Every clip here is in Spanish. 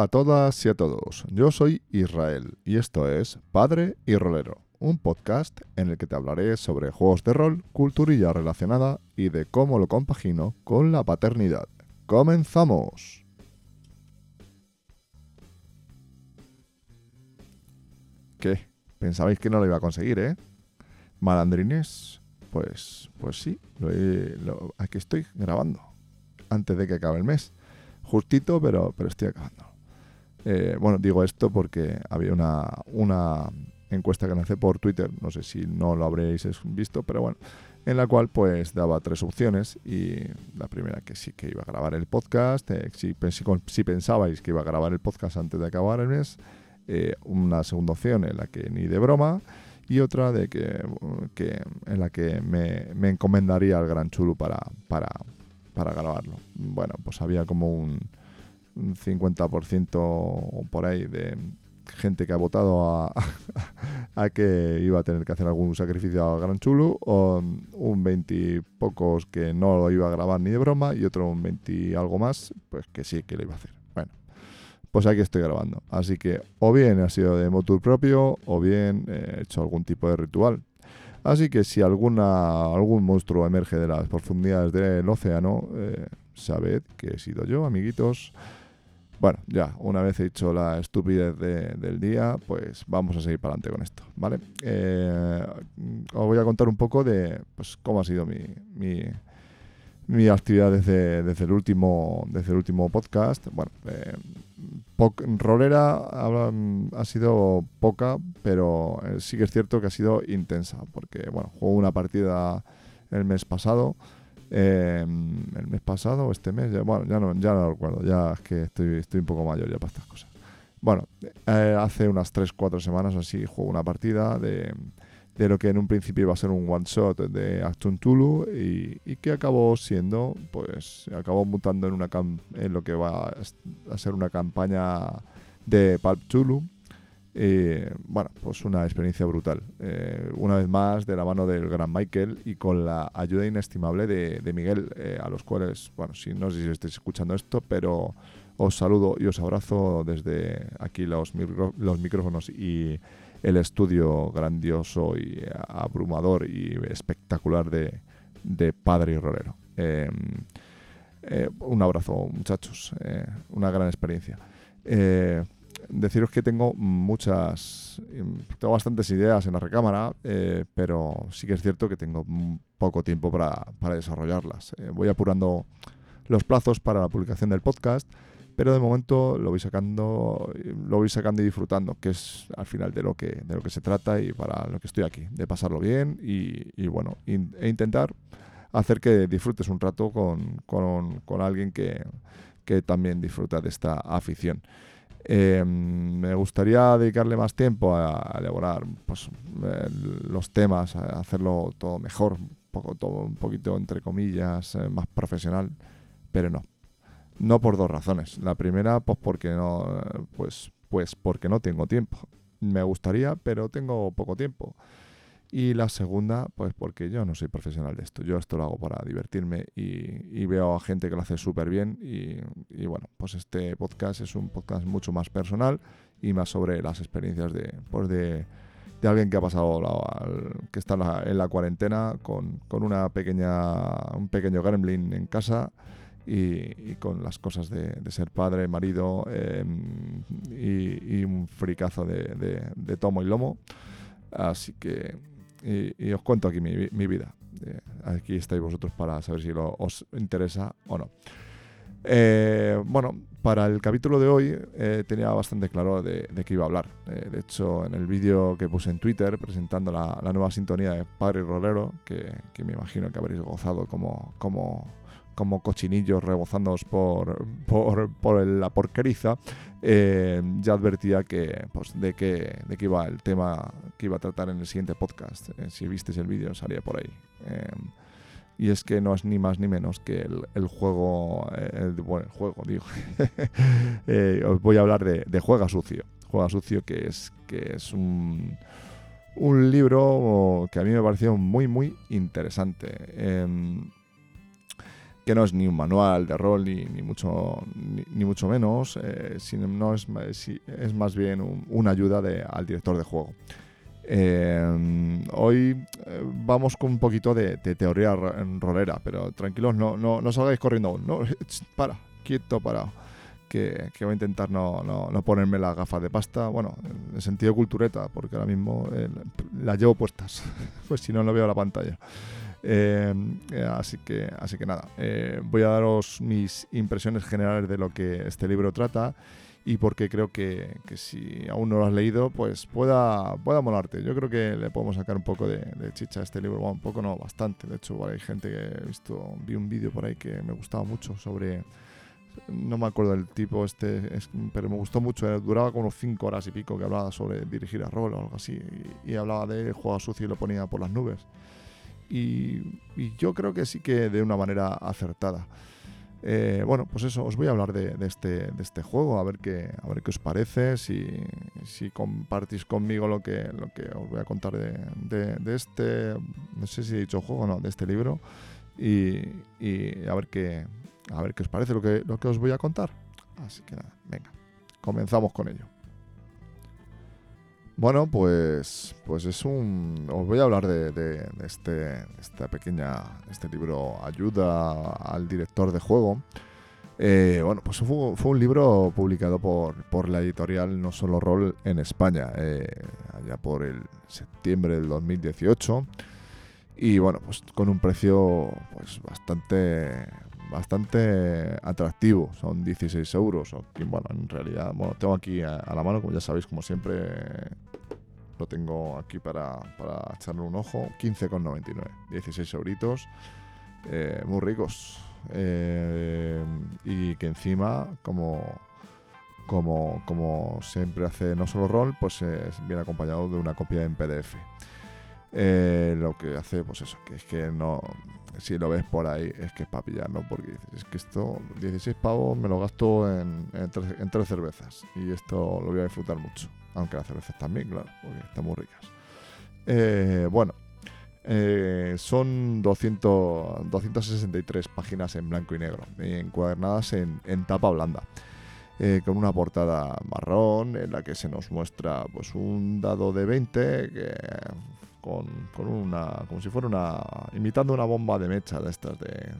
Hola a todas y a todos, yo soy Israel y esto es Padre y Rolero, un podcast en el que te hablaré sobre juegos de rol, culturilla relacionada y de cómo lo compagino con la paternidad. ¡Comenzamos! ¿Qué? Pensabais que no lo iba a conseguir, ¿eh? Malandrines, pues, pues sí, lo aquí estoy grabando, antes de que acabe el mes. Justito, pero, pero estoy acabando. Eh, bueno, digo esto porque había una, una encuesta que lancé por Twitter, no sé si no lo habréis visto, pero bueno, en la cual pues daba tres opciones y la primera que sí que iba a grabar el podcast, eh, si, si si pensabais que iba a grabar el podcast antes de acabar el mes, eh, una segunda opción en la que ni de broma y otra de que, en la que me, me encomendaría al Gran Chulu para, para, para grabarlo. Bueno, pues había como un, un 50% o por ahí de gente que ha votado a, que iba a tener que hacer algún sacrificio al Gran Chulu, o un 20 y pocos que no lo iba a grabar ni de broma, y otro un 20 y algo más, pues que sí que lo iba a hacer. Bueno, pues aquí estoy grabando. Así que o bien ha sido de motor propio, o bien he hecho algún tipo de ritual. Así que si alguna, algún monstruo emerge de las profundidades del océano, eh, sabed que he sido yo, amiguitos. Bueno, ya, una vez he hecho la estupidez de- del día, pues vamos a seguir para adelante con esto, ¿vale? Eh, os voy a contar un poco de pues, cómo ha sido mi, mi, actividad desde, desde, el último, desde el último podcast. Bueno, eh, rolera habla- ha sido poca, pero eh, sí que es cierto que ha sido intensa, porque, bueno, jugué una partida el mes pasado. Eh, el mes pasado o este mes, ya, bueno, ya no, ya no lo recuerdo, ya es que estoy, estoy un poco mayor ya para estas cosas. Bueno, eh, hace unas 3-4 semanas así jugué una partida de, de lo que en un principio iba a ser un one shot de Acton Tulu y, y que acabó siendo, pues, acabó mutando en una en lo que va a ser una campaña de Pulp Tulu. Y, bueno, pues una experiencia brutal. Eh, una vez más, de la mano del gran Michael y con la ayuda inestimable de, Miguel, eh, a los cuales, bueno, si no sé si estáis escuchando esto, pero os saludo y os abrazo desde aquí los, micro- los micrófonos y el estudio grandioso y eh, abrumador y espectacular de, Padre y Rolero. Eh, eh, un abrazo, muchachos. eh, una gran experiencia. Eh, deciros que tengo muchas, mm, tengo bastantes ideas en la recámara, eh, pero sí que es cierto que tengo poco tiempo para, para desarrollarlas. Eh, voy apurando los plazos para la publicación del podcast, pero de momento lo voy sacando, lo voy sacando y disfrutando, que es al final de lo que, de lo que se trata y para lo que estoy aquí, de pasarlo bien y, bueno, e intentar hacer que disfrutes un rato con, con- con alguien que, que también disfruta de esta afición. Eh, me gustaría dedicarle más tiempo a, elaborar pues, eh, los temas, a hacerlo todo mejor, un poco, todo un poquito entre comillas, eh, más profesional, pero no. No por dos razones. La primera, pues porque no, pues, pues porque no tengo tiempo. Me gustaría, pero tengo poco tiempo. Y la segunda, pues porque yo no soy profesional de esto. Yo esto lo hago para divertirme y, y veo a gente que lo hace súper bien. Y, bueno, pues este podcast es un podcast mucho más personal y más sobre las experiencias de, pues de, alguien que ha pasado, la- que está en la, en la cuarentena con, con una pequeña, un pequeño gremlin en casa y, con las cosas de, ser padre, marido eh, y, un fricazo de- de tomo y lomo. Así que, y, os cuento aquí mi, vi- mi vida. Eh, aquí estáis vosotros para saber si os interesa o no. Eh, bueno, para el capítulo de hoy eh, tenía bastante claro de, qué iba a hablar. Eh, de hecho, en el vídeo que puse en Twitter presentando la, la nueva sintonía de Padre Rolero, que, que me imagino que habréis gozado como, como, como cochinillos rebozándoos por, por, por la porqueriza, eh, ya advertía que, pues, de, que, de que iba el tema que iba a tratar en el siguiente podcast. Eh, si visteis el vídeo, salía por ahí. Eh, y es que no es ni más ni menos que el, juego, bueno, el juego, digo. Os voy a hablar de, de Juega Sucio. Juega Sucio que es, que es un, un libro que a mí me pareció muy, muy interesante. Que no es ni un manual de rol, ni, mucho, ni, mucho menos, eh, sino no es, es más bien una ayuda de, al director de juego. Em, hoy eh, vamos con un poquito de, teoría rolera, pero tranquilos, no, no, no salgáis corriendo aún. No, para, quieto, parado que, voy a intentar no, no, ponerme las gafas de pasta, bueno, en sentido cultureta, porque ahora mismo eh, las llevo puestas, pues si no, no veo la pantalla. Eh, eh, así, que, así que nada, voy a daros mis impresiones generales de lo que este libro trata y porque creo que, que, si aún no lo has leído, pues pueda, pueda molarte. Yo creo que le podemos sacar un poco de, chicha a este libro, bueno, un poco no, bastante. De hecho, hay gente que he visto, vi un vídeo por ahí que me gustaba mucho sobre no me acuerdo del tipo este, pero me gustó mucho. Eh, duraba como 5 horas y pico que hablaba sobre dirigir a rol o algo así. Y, hablaba de juego sucio y lo ponía por las nubes. Y, yo creo que sí que de una manera acertada. Eh, bueno, pues eso, os voy a hablar de, este, de este juego, a ver qué, a ver qué os parece, si, si compartís conmigo lo que, lo que os voy a contar de, de, este, no sé si he dicho juego o no, de este libro, y, y a ver qué, a ver qué os parece lo que, lo que os voy a contar. Así que nada, venga, comenzamos con ello. Bueno, pues, pues es un. Os voy a hablar de, este, esta pequeña, este libro Ayuda al director de juego. Eh, bueno, pues fue, fue, un libro publicado por, por, la editorial No Solo Roll en España, eh, allá por el septiembre del 2018. Y bueno, pues con un precio pues bastante, bastante atractivo, son 16 euros. Bueno, en realidad, bueno, tengo aquí a, la mano, como ya sabéis, como siempre, lo tengo aquí para, para echarle un ojo, 15,99, 16 euritos, eh, muy ricos. Eh, y que encima, como, como, como siempre hace no solo rol, pues viene acompañado de una copia en PDF. Eh, lo que hace, pues eso, que es que no, si lo ves por ahí, es que es para pillarlo, porque dices, es que esto, 16 pavos me lo gasto en, en, tres, cervezas y esto lo voy a disfrutar mucho, aunque las cervezas también, claro, porque están muy ricas. Eh, bueno, eh, son 200, 263 páginas en blanco y negro, encuadernadas en, en tapa blanda. con una portada marrón en la que se nos muestra pues un dado de 20 que con, con, una, como si fuera una, imitando una bomba de mecha de estas de,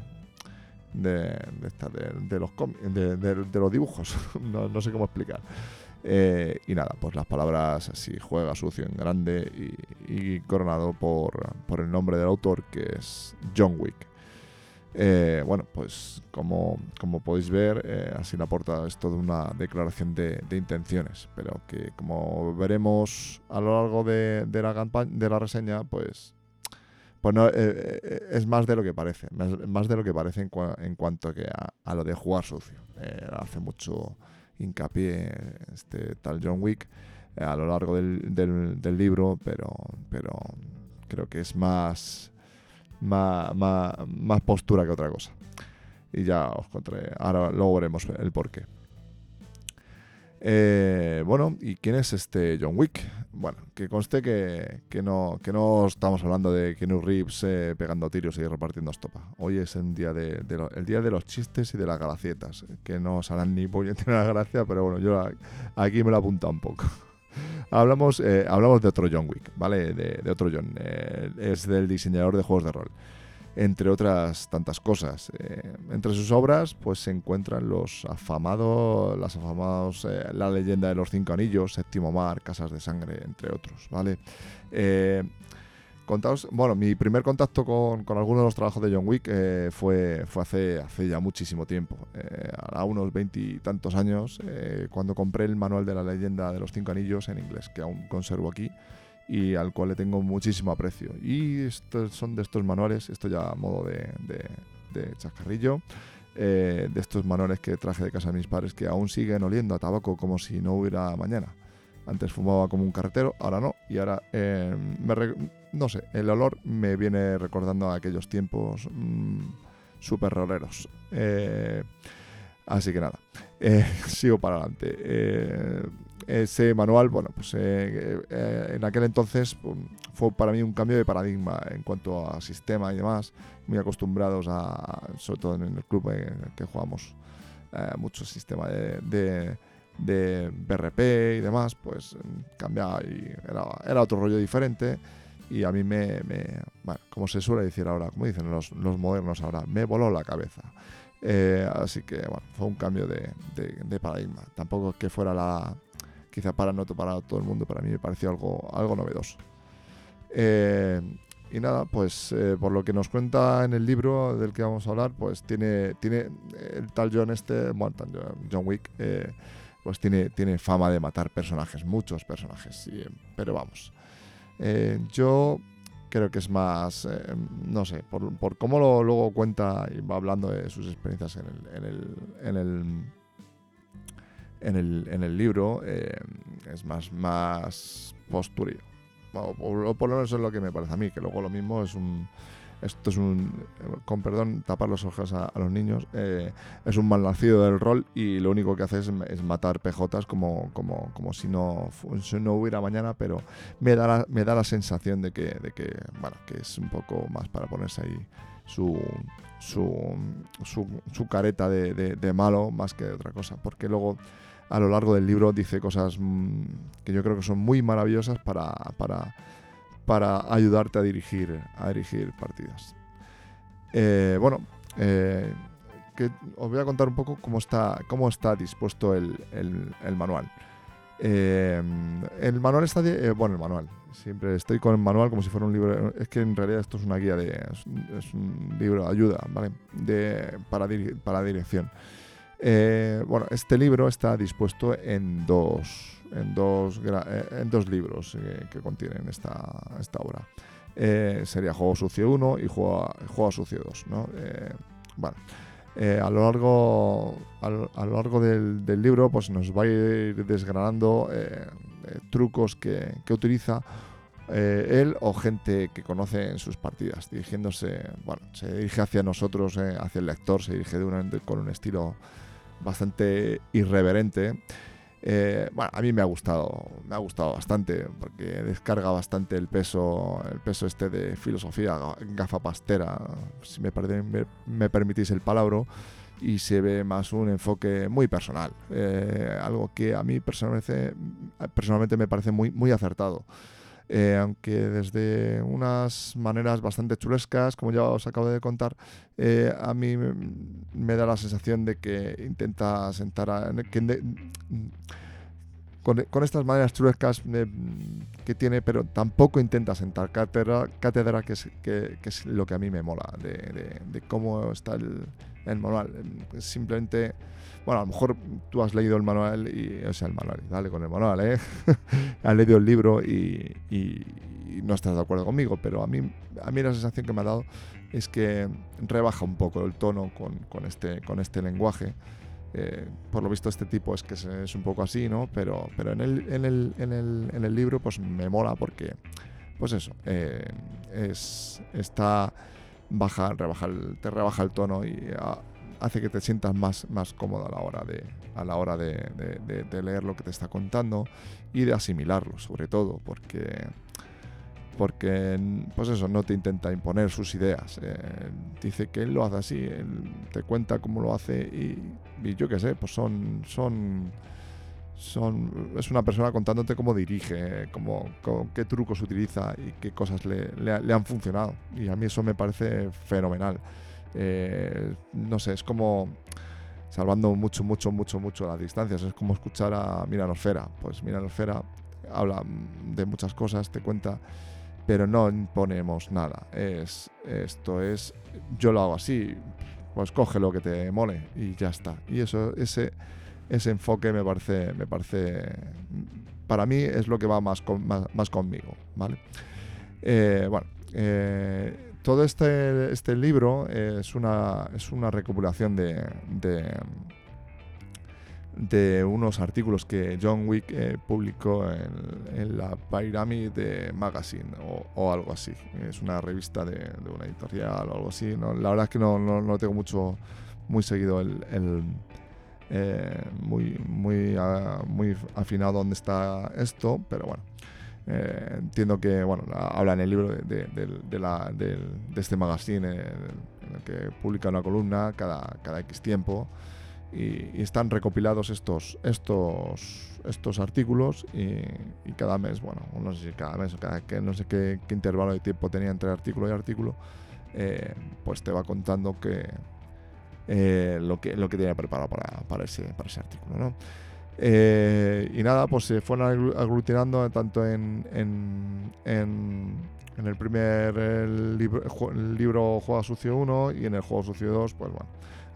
de, de, de los, de, los dibujos, no, no, sé cómo explicar. Eh, y nada, pues las palabras así, juega sucio en grande y, y coronado por, por el nombre del autor que es John Wick. Eh, bueno, pues como, como podéis ver, eh, así la portada es toda una declaración de, intenciones, pero que como veremos a lo largo de, la, de la reseña, pues, pues no, eh, es más de lo que parece, más, de lo que parece en, en cuanto que a, lo de jugar sucio. hace mucho hincapié este tal John Wick a lo largo del, del libro, pero, pero creo que es más más, más, postura que otra cosa. Y ya os contaré, ahora luego veremos el porqué. Eh, bueno, ¿y quién es este John Wick? Bueno, que conste que, que, no, que no estamos hablando de Keanu Reeves eh, pegando tiros y repartiendo estopa. Hoy es el día de, el día de los chistes y de las gracietas, que no salen ni ni la gracia, pero bueno, yo aquí me lo apunta un poco. Hablamos, eh, hablamos de otro John Wick, ¿vale? De, otro John. Eh, es del diseñador de juegos de rol. Entre otras tantas cosas. Eh, entre sus obras, pues se encuentran los afamados, las afamados, La leyenda de los cinco anillos, Séptimo mar, Casas de sangre, entre otros, ¿vale? Bueno, mi primer contacto con, con algunos de los trabajos de John Wick eh, fue, hace, ya muchísimo tiempo, eh, a unos veintitantos años, eh, cuando compré el manual de la leyenda de los cinco anillos en inglés, que aún conservo aquí y al cual le tengo muchísimo aprecio. Y estos son de estos manuales, esto ya a modo de, de, de chascarrillo, de estos manuales que traje de casa de mis padres que aún siguen oliendo a tabaco como si no hubiera mañana. Antes fumaba como un carretero, ahora no. Y ahora, eh, no sé, el olor me viene recordando a aquellos tiempos mm, súper roleros. Eh, así que nada, eh, sigo para adelante. ese manual, bueno, pues eh, eh, en aquel entonces um, fue para mí un cambio de paradigma en cuanto a sistema y demás, muy acostumbrados a, sobre todo en el club en el que jugamos, eh, mucho sistema de, de, de BRP y demás, pues cambiaba y era, era otro rollo diferente y a mí me, me bueno, como se suele decir ahora, como dicen los, los modernos ahora, me voló la cabeza. Eh, así que bueno, fue un cambio de, de, de paradigma. Tampoco que fuera la, quizá para no para todo el mundo, para mí me pareció algo, algo novedoso. Eh, y nada, pues eh, por lo que nos cuenta en el libro del que vamos a hablar, pues tiene, tiene el tal John este, bueno, John Wick, eh, pues tiene, tiene fama de matar personajes, muchos personajes, sí, pero vamos. Eh, yo creo que es más, eh, no sé, por, por cómo lo luego cuenta y va hablando de sus experiencias en el, en el, en el, en el, en el libro, eh, es más, más. O, o, por lo menos es lo que me parece a mí, que luego lo mismo es un... Esto es un, con perdón, tapar los ojos a, los niños, eh, es un malnacido del rol y lo único que hace es, es matar pejotas como, como, como si, no, no hubiera mañana, pero me da la, me da la sensación de que, de que, bueno, que es un poco más para ponerse ahí su, su, su, su careta de, de, malo más que de otra cosa, porque luego a lo largo del libro dice cosas mmm, que yo creo que son muy maravillosas para, para, para ayudarte a dirigir, a dirigir partidas. Eh, bueno, eh, que os voy a contar un poco cómo está, cómo está dispuesto el, manual. Eh, el manual está, bueno, el manual, siempre estoy con el manual como si fuera un libro, es que en realidad esto es una guía de, es un, es un libro de ayuda, ¿vale? De, para, dir, para dirección. Eh, bueno, este libro está dispuesto en dos, en dos, en dos libros eh, que contienen esta, esta obra. Eh, sería Juego Sucio 1 y Juego, Sucio 2. ¿no? bueno, a lo largo, a lo, largo del, libro pues nos va a ir desgranando trucos que, que utiliza eh, él o gente que conoce en sus partidas, dirigiéndose, bueno, se dirige hacia nosotros, eh, hacia el lector, se dirige de una, con un estilo bastante irreverente. Eh, bueno, a mí me ha gustado, me ha gustado bastante porque descarga bastante el peso, el peso este de filosofía gafapastera, si me, me, me permitís el palabra, y se ve más un enfoque muy personal, eh, algo que a mí personalmente, personalmente me parece muy, muy acertado. Eh, aunque desde unas maneras bastante chulescas, como ya os acabo de contar, eh, a mí me, da la sensación de que intenta sentar a... De, con, estas maneras chulescas eh, que tiene, pero tampoco intenta sentar cátedra, cátedra que, es, lo que a mí me mola, de, cómo está el, el manual. Simplemente bueno, a lo mejor tú has leído el manual y, o sea, el manual, dale con el manual, ¿eh? has leído el libro y, y, no estás de acuerdo conmigo, pero a mí, a mí la sensación que me ha dado es que rebaja un poco el tono con, este, con este lenguaje. Eh, por lo visto este tipo es que es un poco así, ¿no? Pero, pero en, el, en, el, en, el, libro pues me mola porque, pues eso, eh, es, está baja, rebaja el, te rebaja el tono y hace que te sientas más, más cómodo a la hora, de, a la hora de, leer lo que te está contando y de asimilarlo, sobre todo, porque, porque pues eso, no te intenta imponer sus ideas. Eh, dice que él lo hace así, él te cuenta cómo lo hace y, yo qué sé, pues son... son son, es una persona contándote cómo dirige, cómo, cómo, qué trucos utiliza y qué cosas le, le, le han funcionado. Y a mí eso me parece fenomenal. Eh, no sé, es como salvando mucho, mucho, mucho, mucho las distancias. Es como escuchar a Miranosfera. Pues Miranosfera habla de muchas cosas, te cuenta, pero no imponemos nada. Es esto es yo lo hago así, pues coge lo que te mole y ya está. Y eso, ese, ese enfoque me parece, me parece, para mí es lo que va más, con, más, más conmigo, ¿vale? Eh, bueno. Eh, todo este, este libro es una, es una recopilación de, de, unos artículos que John Wick eh, publicó en, la Pyramid Magazine o, algo así. Es una revista de, una editorial o algo así. La verdad es que no, no, tengo mucho, muy seguido el, el, eh, muy, muy, ah, muy afinado dónde está esto, pero bueno. Eh, entiendo que, bueno, habla en el libro de, de, la, de este magazine en el, que publica una columna cada, cada X tiempo y, están recopilados estos, estos, estos artículos y, cada mes, bueno, no sé si cada mes o cada que no sé qué, intervalo de tiempo tenía entre artículo y artículo, eh, pues te va contando que, eh, lo que lo que tenía preparado para, para, ese, para ese artículo, ¿no? Eh, y nada, pues se fueron aglutinando tanto en, en, en, el primer libro, el Juego Sucio 1 y en el Juego Sucio 2, pues bueno,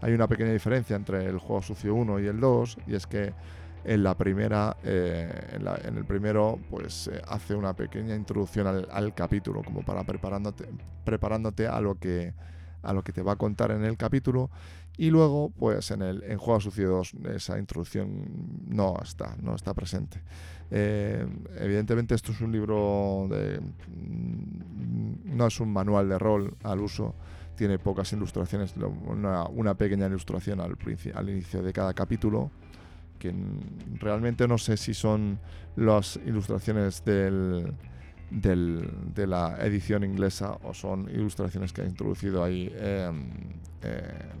hay una pequeña diferencia entre el Juego Sucio 1 y el 2 y es que en la primera, eh, en, el primero, pues hace una pequeña introducción al, al, capítulo, como para preparándote, preparándote a lo que a lo que te va a contar en el capítulo. Y luego pues en el en Juego Sucio 2 esa introducción no está no está presente. Eh, evidentemente esto es un libro de mm, no es un manual de rol al uso tiene pocas ilustraciones una, pequeña ilustración al, al inicio de cada capítulo que realmente no sé si son las ilustraciones del de la edición inglesa o son ilustraciones que ha introducido ahí eh,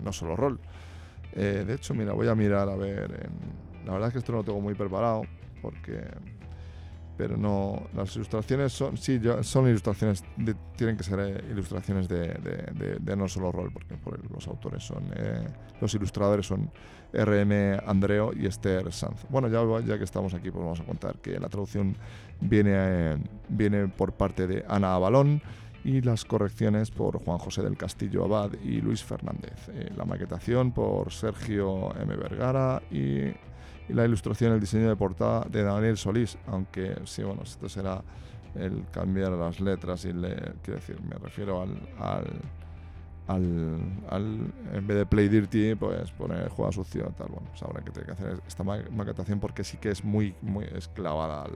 no solo rol. Eh, de hecho, mira, voy a mirar a ver. la verdad es que esto no lo tengo muy preparado porque pero no las ilustraciones son sí son ilustraciones tienen que ser eh, ilustraciones de, no solo rol porque los autores son eh, los ilustradores son RM Andreo y Esther Sanz. Bueno ya, ya que estamos aquí pues vamos a contar que la traducción viene eh, viene por parte de Ana Avalón y las correcciones por Juan José del Castillo Abad y Luis Fernández. La maquetación por Sergio M. Vergara y y la ilustración, el diseño de portada de Daniel Solís, aunque sí, bueno, esto será el cambiar las letras y le, quiero decir, me refiero al, al, al, en vez de Play Dirty, pues poner juega sucio, tal, bueno, pues habrá que tener que hacer esta maquetación porque sí que es muy, muy esclavada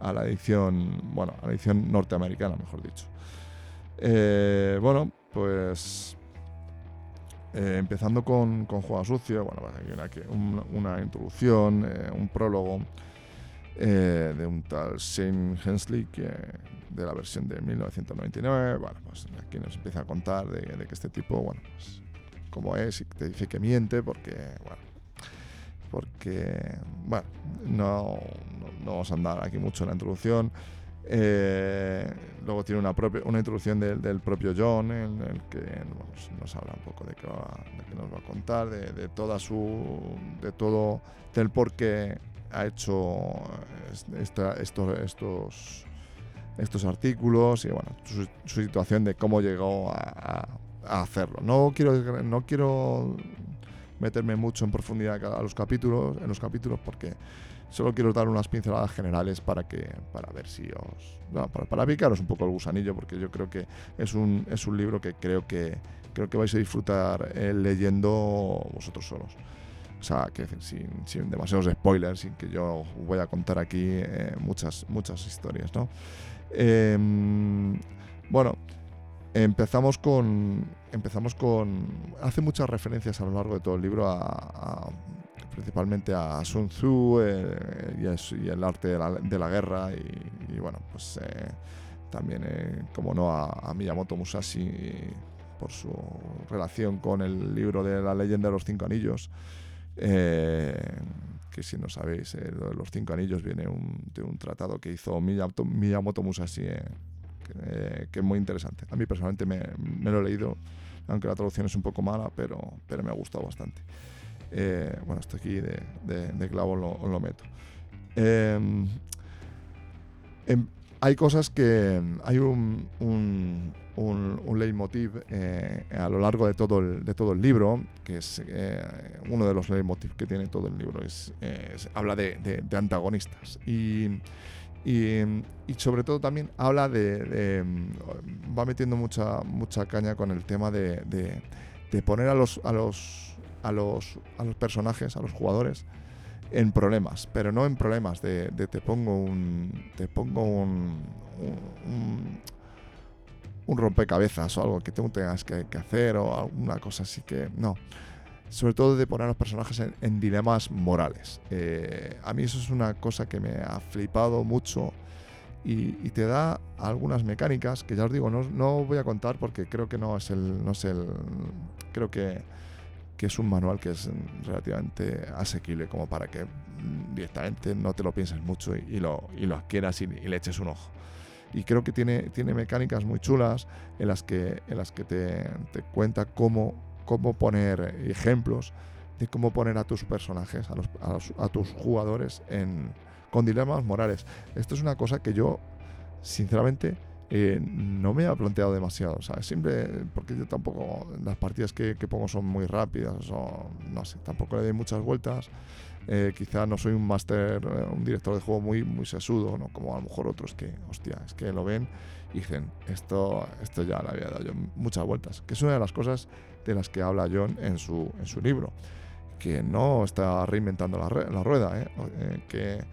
a la edición, bueno, a la edición norteamericana, mejor dicho. Eh, bueno, pues eh, empezando con, con Juego Sucio, bueno, hay una, una, introducción, eh, un prólogo eh, de un tal Shane Hensley que, de la versión de 1999. Bueno, pues aquí nos empieza a contar de, que este tipo, bueno, pues como es y te dice que miente porque, bueno, porque, bueno, no, no, no vamos a andar aquí mucho en la introducción. Eh, luego tiene una, propia, una introducción del, propio John en el que nos habla un poco de qué, nos va a contar, de, toda su, de todo, del por qué ha hecho estos, estos, estos artículos y bueno, su, situación de cómo llegó a, hacerlo. No quiero, no quiero meterme mucho en profundidad a los capítulos, en los capítulos porque Solo quiero dar unas pinceladas generales para que para ver si os para, para, picaros un poco el gusanillo porque yo creo que es un, es un libro que creo que creo que vais a disfrutar eh, leyendo vosotros solos. O sea, que sin, sin, demasiados spoilers, sin que yo voy a contar aquí eh, muchas, muchas historias, ¿no? Em, bueno, empezamos con. Empezamos con. Hace muchas referencias a lo largo de todo el libro a principalmente a Sun Tzu eh, y, el arte de la, guerra y, bueno, pues eh, también, eh, como no, a, Miyamoto Musashi por su relación con el libro de la leyenda de los cinco anillos, que si no sabéis, de los cinco anillos viene de un tratado que hizo Miyamoto, Miyamoto Musashi, que, es muy interesante. A mí personalmente me, lo he leído, aunque la traducción es un poco mala, pero me ha gustado bastante. Eh, bueno, esto aquí de, clavo lo, meto. Em, em, hay cosas que. Hay un, un, un, leitmotiv eh, a lo largo de todo el, de todo el libro, que es eh, uno de los leitmotiv que tiene todo el libro. Es, habla de, antagonistas. Y, y, sobre todo también habla de, va metiendo mucha mucha caña con el tema de, de poner a los a los a los, a los personajes, a los jugadores, en problemas, pero no en problemas de, te pongo un. te pongo un, un, rompecabezas o algo que tú tengas que, hacer o alguna cosa así que. No. sobre todo de poner a los personajes en, dilemas morales. Eh, a mí eso es una cosa que me ha flipado mucho y, te da algunas mecánicas que ya os digo, no, no, voy a contar porque creo que no es el, no es el, creo que, que es un manual que es relativamente asequible como para que mm, directamente no te lo pienses mucho y, lo, y lo adquieras y, le eches un ojo y creo que tiene, tiene mecánicas muy chulas en las que, en las que te, te cuenta cómo, cómo poner ejemplos de cómo poner a tus personajes, a, los, a, tus jugadores con dilemas morales. Esto es una cosa que yo, sinceramente, eh, no me ha planteado demasiado. O Siempre, porque yo tampoco, las partidas que, pongo son muy rápidas, no sé, tampoco le doy muchas vueltas. Eh, quizá no soy un máster, eh, un director de juego muy, muy sesudo, ¿no? como a lo mejor otros que, hostia, es que lo ven y dicen, esto, esto ya le había dado muchas vueltas. Que es una de las cosas de las que habla John en su, en su libro, que no está reinventando la, rueda, ¿eh? Eh, que,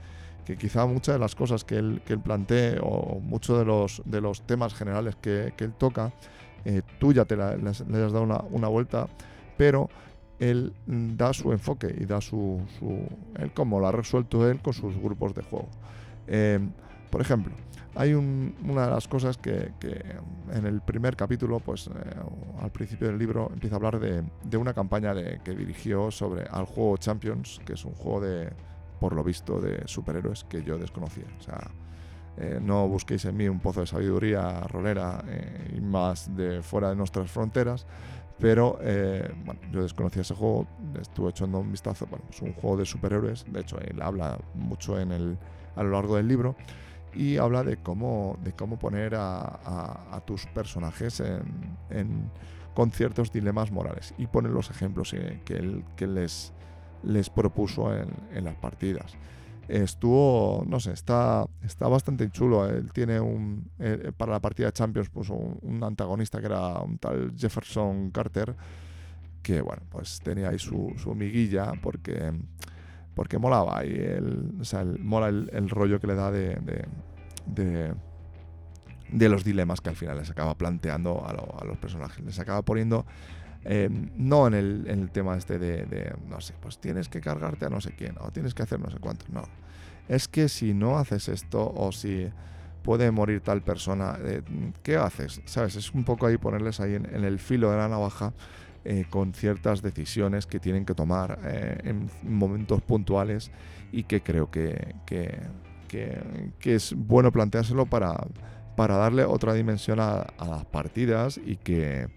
que, quizá muchas de las cosas que él, que él plantea o muchos de los, de los temas generales que, que él toca, eh, tú ya te le has dado una, una, vuelta, pero él da su enfoque y da su, su, él como lo ha resuelto él con sus grupos de juego. por ejemplo, hay una de las cosas que, en el primer capítulo, pues eh, al principio del libro, empieza a hablar de, una campaña de, que dirigió sobre al juego Champions, que es un juego de, por lo visto, de superhéroes que yo desconocía. O sea, eh, no busquéis en mí un pozo de sabiduría rolera eh, y más de fuera de nuestras fronteras, pero bueno, yo desconocía ese juego, estuve echando un vistazo, bueno, es un juego de superhéroes, de hecho él habla mucho en el, a lo largo del libro y habla de cómo, de cómo poner a, tus personajes en, con ciertos dilemas morales y pone los ejemplos que, él, que les, les propuso en, las partidas. Estuvo, no sé, está, está bastante chulo. Él tiene un, eh, para la partida de Champions puso un, antagonista que era un tal Jefferson Carter, que bueno, pues tenía ahí su, su miguilla porque porque molaba y el, o sea, mola el, rollo que le da de, de, de, los dilemas que al final les acaba planteando a, los personajes. Les acaba poniendo, em, no en el, tema este de, no sé, pues tienes que cargarte a no sé quién, o tienes que hacer no sé cuánto, no. Es que si no haces esto, o si puede morir tal persona, eh, ¿qué haces? ¿Sabes? Es un poco ahí ponerles ahí en el filo de la navaja eh, con ciertas decisiones que tienen que tomar eh, en momentos puntuales y que creo que, que, es bueno planteárselo para, para darle otra dimensión a, las partidas y que,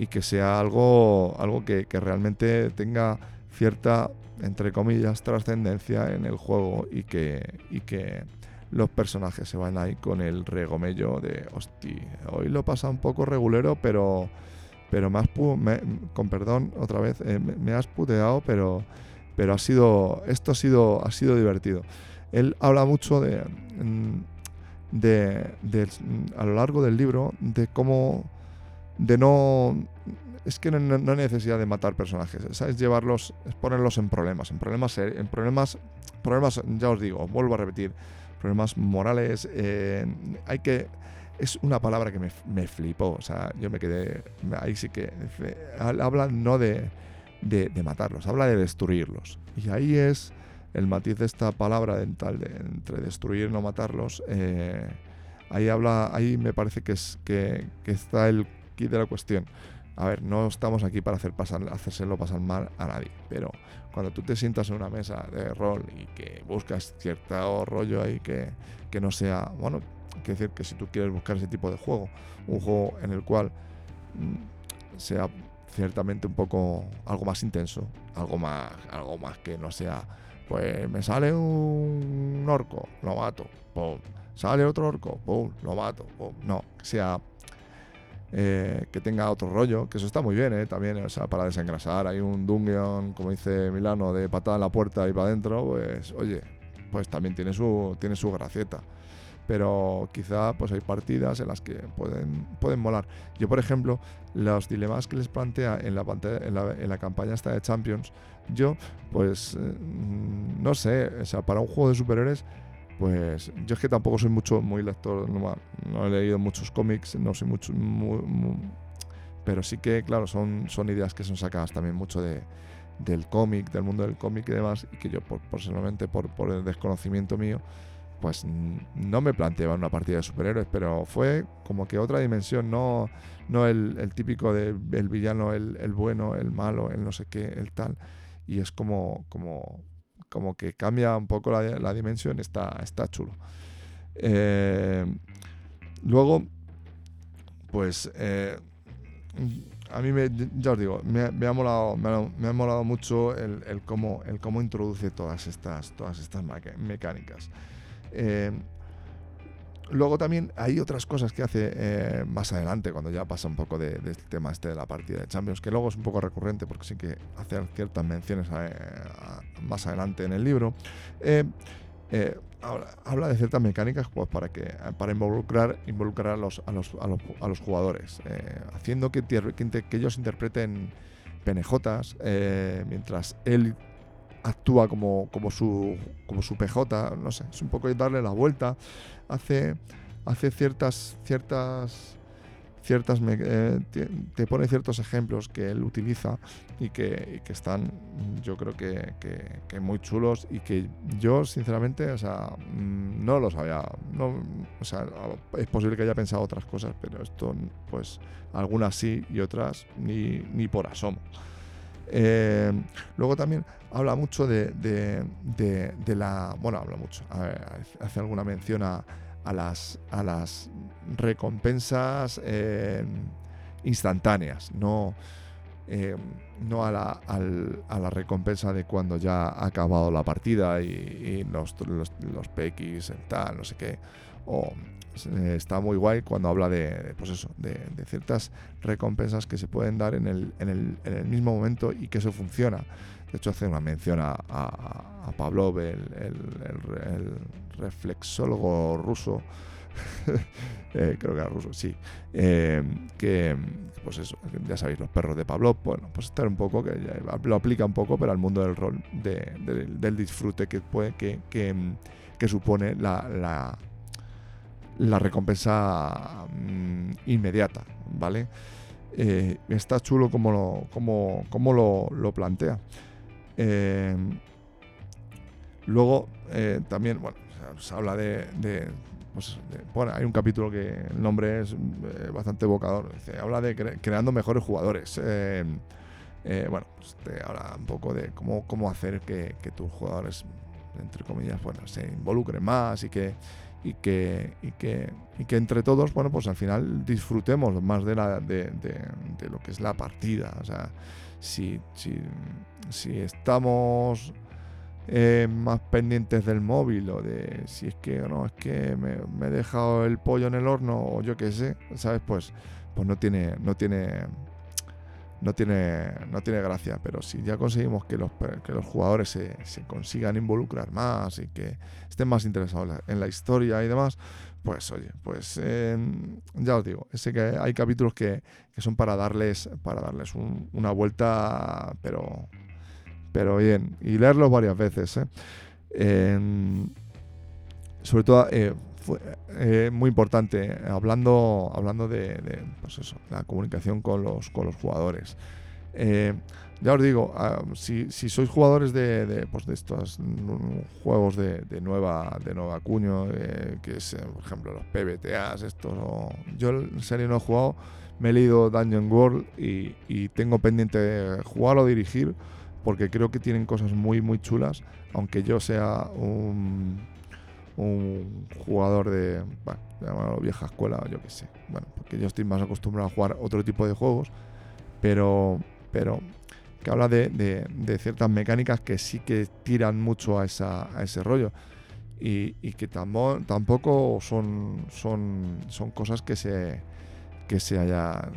y que sea algo, algo que, realmente tenga cierta, entre comillas, trascendencia en el juego y que, y que los personajes se van ahí con el regomello de, hostia, hoy lo pasa un poco regulero, pero pero me has con perdón otra vez, eh, me, has puteado, pero, pero ha sido, esto ha sido, ha sido divertido. Él habla mucho de, mm, de, a lo largo del libro de cómo, de no, es que no, hay necesidad de matar personajes, es llevarlos, es ponerlos en problemas, en problemas, en problemas, problemas, ya os digo, vuelvo a repetir, problemas morales, eh, hay que es una palabra que me, me, flipó. O sea, yo me quedé. Ahí sí que. Habla no de, de, matarlos, habla de destruirlos. Y ahí es el matiz de esta palabra dental de, entre destruir y no matarlos. Eh, ahí habla. Ahí me parece que, es, que, que está el de la cuestión. A ver, no estamos aquí para hacer pasar, hacérselo pasar mal a nadie, pero cuando tú te sientas en una mesa de rol y que buscas cierto rollo ahí que, que no sea, bueno, Quiere decir que si tú quieres buscar ese tipo de juego, un juego en el cual mm, sea ciertamente un poco algo más intenso, algo más, algo más que no sea, pues me sale un orco, lo mato. Sale otro orco, pum, lo mato. No, sea eh, que tenga otro rollo, que eso está muy bien, ¿eh? también, o sea, para desengrasar. Hay un dungeon, como dice Milano, de patada en la puerta y para adentro, pues, oye, pues también tiene su, tiene su gracieta pero quizá pues hay partidas en las que pueden, pueden molar. Yo, por ejemplo, los dilemas que les plantea en la, campaña esta de Champions, yo, pues, eh, no sé, o sea, para un juego de superhéroes, pues yo es que tampoco soy mucho, muy lector, no, he leído muchos cómics, no soy mucho, pero sí que, claro, son, son ideas que son sacadas también mucho de, del cómic, del mundo del cómic y demás, y que yo por, personalmente, por, por el desconocimiento mío, pues no me planteaba una partida de superhéroes, pero fue como que otra dimensión, no, no el, típico del villano, el, bueno, el malo, el no sé qué, el tal. Y es como, como, como que cambia un poco la, dimensión, está, está chulo. Eh, luego, pues eh, a mí, me, ya os digo, me, ha, molado, me, ha, molado mucho el, el, cómo, el cómo introduce todas estas, todas estas mecánicas. Eh, luego también hay otras cosas que hace eh, más adelante, cuando ya pasa un poco de, este tema este de la partida de Champions, que luego es un poco recurrente porque sí que hace ciertas menciones eh, más adelante en el libro. Habla, de ciertas mecánicas pues, para, que, para involucrar, involucrar a, los, a, los, a, los, jugadores, haciendo que, que, ellos interpreten penejotas mientras él actúa como, como, su, como su PJ, no sé, es un poco darle la vuelta, hace, hace ciertas, ciertas, ciertas eh, te, pone ciertos ejemplos que él utiliza y que, que están, yo creo que, que, muy chulos y que yo, sinceramente, o sea, mm, no lo sabía, no, o sea, es posible que haya pensado otras cosas, pero esto, pues, algunas sí y otras ni, ni por asomo. Eh, luego también habla mucho de, la. Bueno, habla mucho. hace alguna mención a, las, a las recompensas eh, instantáneas, no, eh, no a la, a la, recompensa de cuando ya ha acabado la partida y, los, los, los PX, tal, no sé qué. Eh, está muy guay cuando habla de, pues eso, de, ciertas recompensas que se pueden dar en el, en, el, en el, mismo momento y que eso funciona. De hecho, hace una mención a, a, Pavlov, el, el, reflexólogo ruso, eh, creo que era ruso, sí, eh, que, pues eso, ya sabéis, los perros de Pavlov, bueno, pues estar un poco, que lo aplica un poco, pero al mundo del rol, del disfrute que, puede, que, que, supone la la recompensa mm, inmediata, ¿vale? Eh, está chulo como lo, como, lo, plantea. Eh, luego, eh, también, bueno, se habla de, pues, bueno, hay un capítulo que el nombre es bastante evocador. habla de creando mejores jugadores. bueno, pues habla un poco de cómo, cómo hacer que, que, tus jugadores, entre comillas, bueno, se involucren más y que, y que, y que, y que entre todos, bueno, pues al final disfrutemos más de, la, de, de, lo que es la partida. O sea, si, si, si estamos eh, más pendientes del móvil o de si es que no, es que me, me, he dejado el pollo en el horno o yo qué sé, ¿sabes? Pues, pues no tiene, no tiene no tiene, no tiene gracia. Pero si ya conseguimos que los, que los jugadores se, se consigan involucrar más y que estén más interesados en la historia y demás, pues oye, pues ya os digo, sé que hay capítulos que, que son para darles, para darles una vuelta, pero, pero bien, y leerlos varias veces. ¿eh? Sobre todo, eh, fue eh, muy importante, hablando, hablando de, pues eso, la comunicación con los, con los jugadores. Eh, ya os digo, ah, si, si, sois jugadores de, de, pues de estos juegos de, de, nueva de nueva cuño, eh, que es, por ejemplo, los PBTAs, estos, yo en serio no he jugado, me he leído Dungeon World y, y tengo pendiente jugar o dirigir, porque creo que tienen cosas muy, muy chulas, aunque yo sea un un jugador de, bueno, vieja escuela, yo qué sé. Bueno, porque yo estoy más acostumbrado a jugar otro tipo de juegos, pero, pero que habla de, ciertas mecánicas que sí que tiran mucho a, esa, a ese rollo. Y, que tampoco son, son, son cosas que se que se haya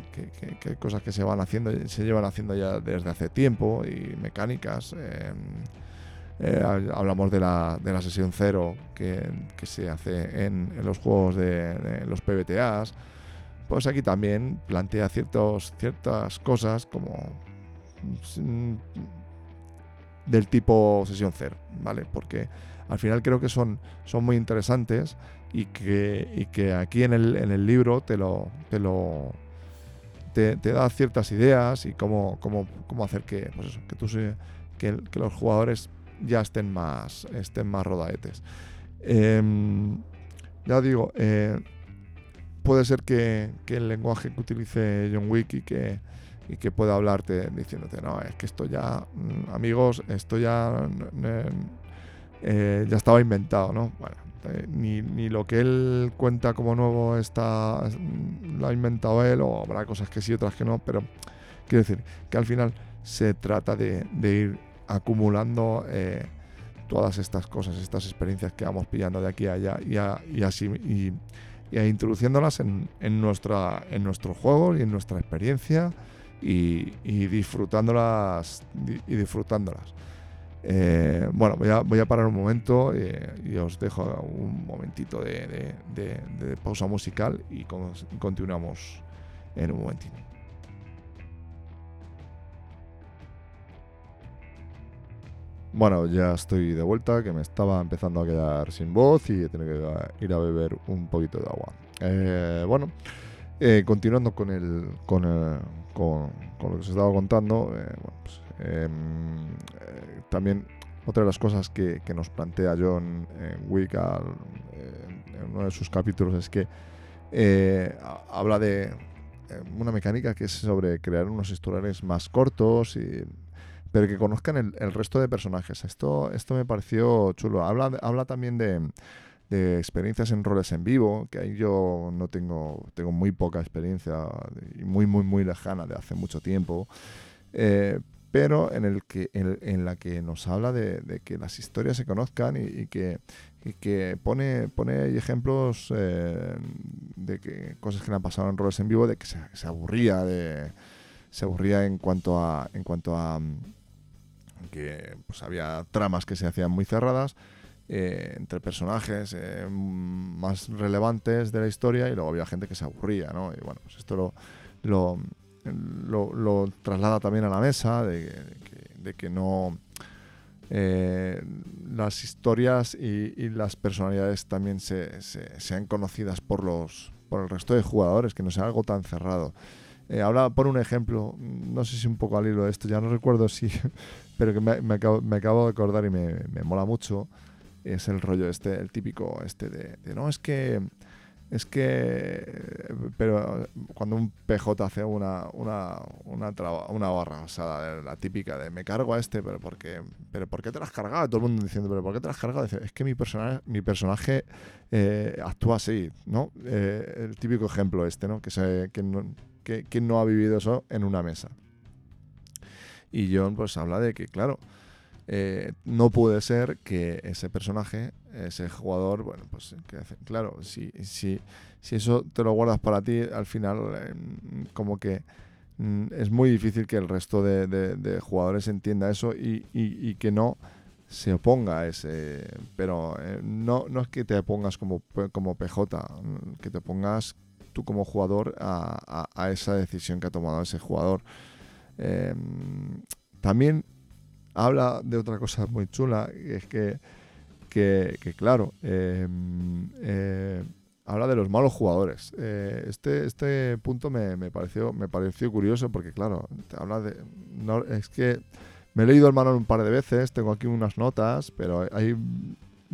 que, cosas que se van haciendo se llevan haciendo ya desde hace tiempo y mecánicas eh, eh, hablamos de la, de la, sesión cero que, se hace en, los juegos de, los PBTAs. Pues aquí también plantea ciertos, ciertas cosas como mm, del tipo sesión cero, ¿vale? Porque al final creo que son, son muy interesantes y que, y que aquí en el, en el libro te lo, te lo te, da ciertas ideas y cómo, cómo, cómo hacer que, pues eso, que, tú que, que los jugadores ya estén más, estén más rodaetes. Em, ya digo, eh, puede ser que, que el lenguaje que utilice John Wick y que, y que pueda hablarte diciéndote, no, es que esto ya, mm, amigos, esto ya, mm, eh, eh, ya estaba inventado, ¿no? Bueno, eh, ni, ni lo que él cuenta como nuevo está mm, lo ha inventado él, o habrá cosas que sí, otras que no, pero quiero decir que al final se trata de ir acumulando eh, todas estas cosas, estas experiencias que vamos pillando de aquí a allá y, y así y, y introduciéndolas en, en nuestra en nuestro juego y en nuestra experiencia y, y disfrutándolas di- y disfrutándolas. Eh, bueno, voy a, parar un momento eh, y os dejo un momentito de, pausa musical y con- continuamos en un momentito. Bueno, ya estoy de vuelta, que me estaba empezando a quedar sin voz y he tenido que ir a beber un poquito de agua. Eh, bueno, eh, continuando con el, con, el- con, lo que os estaba contando, eh, bueno, pues, em, eh, también otra de las cosas que, que nos plantea John Wick al- en- en uno de sus capítulos es que eh, ha- habla de eh, una mecánica que es sobre crear unos historiales más cortos y pero que conozcan el, resto de personajes. Esto, esto me pareció chulo. Habla, habla también de, de experiencias en roles en vivo, que ahí yo no tengo, tengo muy poca experiencia muy, muy, muy lejana de hace mucho tiempo. Eh, pero en, el que, en, la que nos habla de, que las historias se conozcan y, que, y que pone, pone ejemplos eh, de que cosas que le han pasado en roles en vivo, de que se, se aburría de se aburría en cuanto a en cuanto a que pues había tramas que se hacían muy cerradas eh, entre personajes eh, más relevantes de la historia y luego había gente que se aburría, ¿no? Y bueno, pues esto lo, lo, traslada también a la mesa de, que- de que no eh, las historias y, y las personalidades también se, se- sean conocidas por los por el resto de jugadores, que no sea algo tan cerrado. Eh, ahora, por un ejemplo, no sé si un poco al hilo de esto, ya no recuerdo si, pero que me, me acabo, me acabo de acordar y me, me mola mucho, es el rollo este, el típico este de, no, es que, es que, pero cuando un PJ hace una, una, una, barra, o sea, la típica de me cargo a este, pero ¿por qué, pero ¿por qué te has cargado? Todo el mundo diciendo, pero ¿por qué te has cargado? Dice, es que mi personaje, mi personaje eh, actúa así, ¿no? Eh, el típico ejemplo este, ¿no? Que, se, que, no, que, no ha vivido eso en una mesa. Y John pues habla de que, claro, eh, no puede ser que ese personaje, ese jugador, bueno, pues que claro, si, si, si eso te lo guardas para ti, al final eh, como que mm, es muy difícil que el resto de, jugadores entienda eso y, y- que no se oponga a ese... Pero eh, no, no es que te pongas como, como PJ, mm, que te pongas tú como jugador a, esa decisión que ha tomado ese jugador. Eh, también habla de otra cosa muy chula, y es que, que, que, claro, eh, eh, habla de los malos jugadores. Eh, este, este punto me, me pareció, me pareció curioso porque, claro, habla de... No, es que me he leído el manual un par de veces, tengo aquí unas notas, pero ahí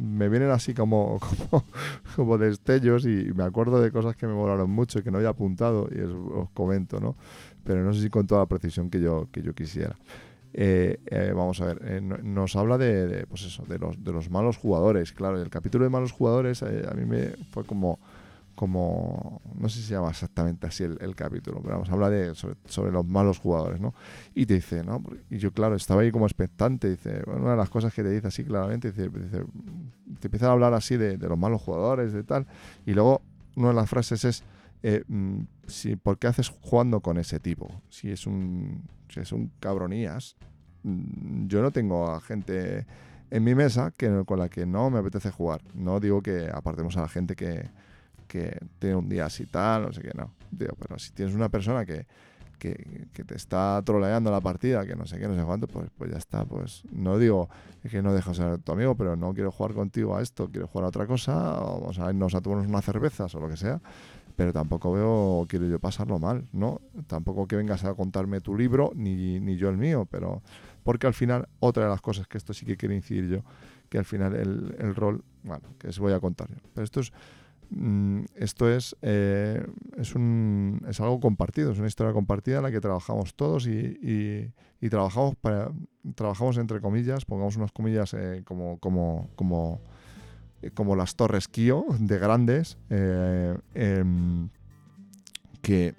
me vienen así como, como, como destellos y me acuerdo de cosas que me molaron mucho y que no había apuntado y os, os comento, ¿no? Pero no sé si con toda la precisión que yo, que yo quisiera. Eh, eh, vamos a ver, eh, no- nos habla de, de, pues eso, de los, de los malos jugadores. Claro, el capítulo de malos jugadores eh, a mí me fue como, como, no sé si se llama exactamente así el, el capítulo, pero vamos, habla de, sobre, sobre los malos jugadores, ¿no? Y te dice, ¿no? Y yo, claro, estaba ahí como expectante, dice, bueno, una de las cosas que te dice así claramente, dice, dice te empieza a hablar así de, de los malos jugadores, de tal, y luego una de las frases es, eh, mm, si, ¿por qué haces jugando con ese tipo? Si es un, si es un cabronías, mm, yo no tengo a gente en mi mesa que, con la que no me apetece jugar. No digo que apartemos a la gente que, que tiene un día así tal, no sé qué, no. Digo, pero si tienes una persona que, que, te está troleando la partida, que no sé qué, no sé cuánto, pues, pues ya está. Pues no digo que no dejo ser tu amigo, pero no quiero jugar contigo a esto, quiero jugar a otra cosa, o vamos a irnos a tomarnos unas cervezas o lo que sea. pero tampoco veo, quiero yo pasarlo mal, ¿no? Tampoco que vengas a contarme tu libro, ni, ni yo el mío, pero porque al final, otra de las cosas que esto sí que quiero incidir yo, que al final el, el rol, bueno, que os voy a contar. Pero esto es, esto es, eh, es, un, es algo compartido, es una historia compartida en la que trabajamos todos y, y, trabajamos, para, trabajamos entre comillas, pongamos unas comillas eh, como, como, como eh, como las torres Kio de grandes, em, que,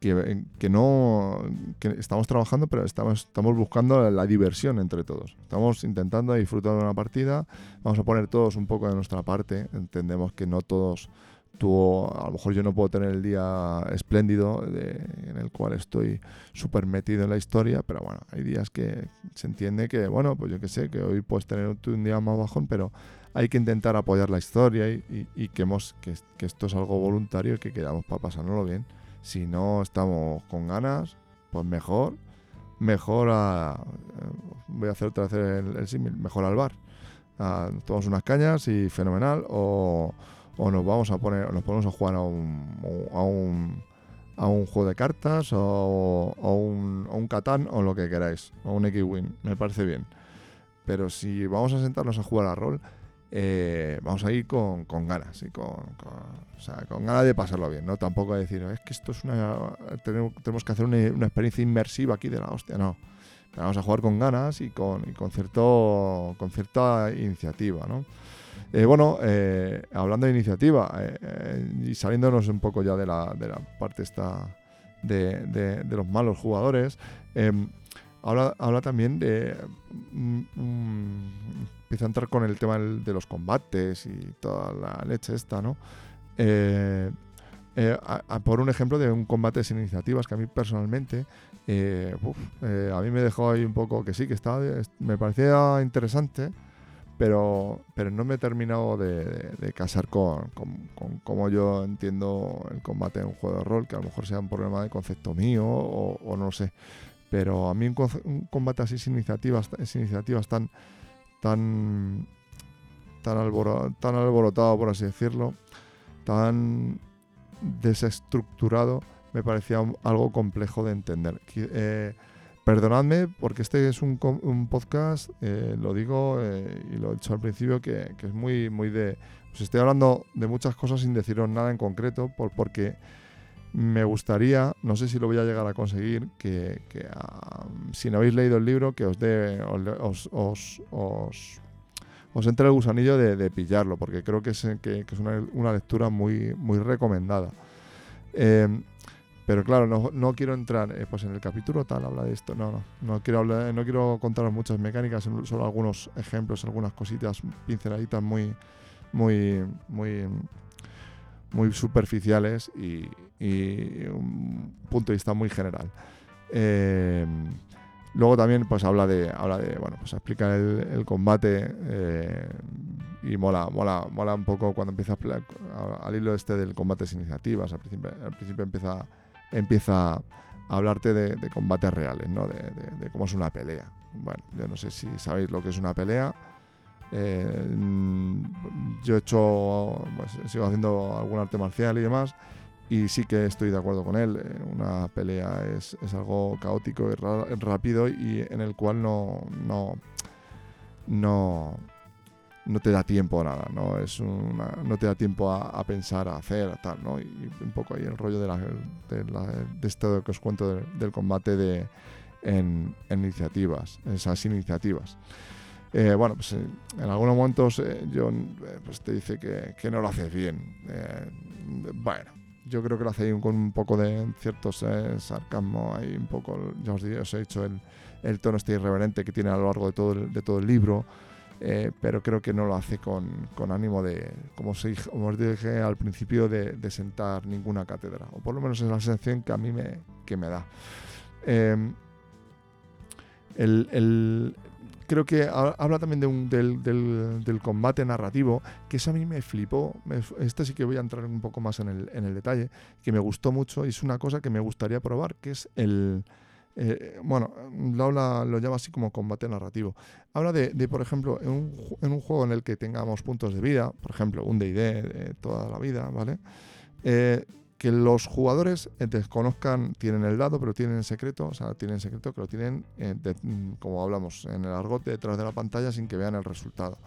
que, que no que estamos trabajando, pero estamos, estamos buscando la diversión entre todos. Estamos intentando disfrutar de una partida, vamos a poner todos un poco de nuestra parte, entendemos que no todos tú, a lo mejor yo no puedo tener el día espléndido de- en el cual estoy súper metido en la historia, pero bueno, hay días que se entiende que, bueno, pues yo que sé, que hoy puedes tener tú un día más bajón, pero hay que intentar apoyar la historia y, y- y que, hemos, que, que esto es algo voluntario y que quedamos para pasárnoslo bien. Si no estamos con ganas, pues mejor, mejor a... eh, Voy a hacer otra vez el, símil, mejor al bar. Ah, nos tomamos unas cañas y fenomenal, o, nos vamos a poner, nos ponemos a jugar a un, a un, a juego de cartas o, o un, un Catán o lo que queráis, o un X-Wing, me parece bien. Pero si vamos a sentarnos a jugar a rol, eh, vamos a ir con, con ganas, y con, con- con ganas de pasarlo bien, ¿no? Tampoco a decir, es que esto es una. Tenemos, que hacer una, experiencia inmersiva aquí de la hostia, no. Vamos a jugar con ganas y con, con, cierto, con cierta iniciativa, ¿no? Eh, bueno, eh, hablando de iniciativa eh, eh, y saliéndonos un poco ya de la, de la parte esta de, de- de los malos jugadores, habla, habla también de... mm, mm, empieza a entrar con el tema de los combates y toda la leche esta, ¿no? Eh, eh, por un ejemplo de un combate sin iniciativas que a mí personalmente eh, a mí me dejó ahí un poco que sí, que estaba, me parecía interesante, pero, pero no me he terminado de, casar con, con- yo entiendo el combate en un juego de rol, que a lo mejor sea un problema de concepto mío o, o no sé. Pero a mí un, combate así sin iniciativas, sin iniciativas tan, tan, tan, alboro- tan alborotado, por así decirlo, tan desestructurado, me parecía algo complejo de entender. Eh, perdonadme, porque este es un, podcast, eh, lo digo eh, y lo he dicho al principio, que, que es muy, muy de... Os estoy hablando de muchas cosas sin deciros nada en concreto, por, porque me gustaría, no sé si lo voy a llegar a conseguir, que, que, si no habéis leído el libro, que os dé, os, os, entre el gusanillo de, de pillarlo, porque creo que es, que, es una, una lectura muy, muy recomendada. Eh, pero claro, no, no quiero entrar, eh, pues en el capítulo tal habla de esto, no, no, no quiero, hablar, no quiero contaros muchas mecánicas, solo algunos ejemplos, algunas cositas, pinceladitas muy, muy, muy, muy superficiales y, un punto de vista muy general. Eh, luego también pues habla de, habla de bueno, pues explica el, combate eh, y mola, mola, mola un poco cuando empieza al hilo este del combate sin iniciativas, al principio, empieza, empieza a hablarte de, combates reales, ¿no? De- de cómo es una pelea. Bueno, yo no sé si sabéis lo que es una pelea. Eh, mm, yo he hecho, pues, sigo haciendo algún arte marcial y demás, y sí que estoy de acuerdo con él. Eh, Una pelea es, es algo caótico y rápido y en el cual no, no, no, no te da tiempo a nada, ¿no? Es una, no te da tiempo a, pensar, a hacer, a tal, ¿no? Y un poco ahí el rollo de, la, de, la- esto que os cuento del, combate de, en iniciativas, esas iniciativas. Eh, bueno, pues eh, en algunos momentos eh, John eh, pues te dice que, que no lo haces bien. Bueno, yo creo que lo hace con un poco de ciertos eh, sarcasmo, ahí un poco, ya os, di- os he dicho, el, el tono este irreverente que tiene a lo largo de todo el, de todo el libro, pero creo que no lo hace con, con ánimo de, como, se, como os dije al principio, de, de sentar ninguna cátedra, o por lo menos es la sensación que a mí me, que me da. El, el- creo que ha- habla también de un, del, del- combate narrativo, que eso a mí me flipó. Este sí que voy a entrar un poco más en el, en el detalle, que me gustó mucho y es una cosa que me gustaría probar, que es el... eh, bueno, lo, habla, lo llama así como combate narrativo. Habla de, por ejemplo, en un, en un juego en el que tengamos puntos de vida, por ejemplo, un D&D de toda la vida, ¿vale? Eh, que los jugadores eh, desconozcan, tienen el dado, pero tienen en secreto, o sea, tienen en secreto que lo tienen, eh, mm, como hablamos, en el argot detrás de la pantalla sin que vean el resultado.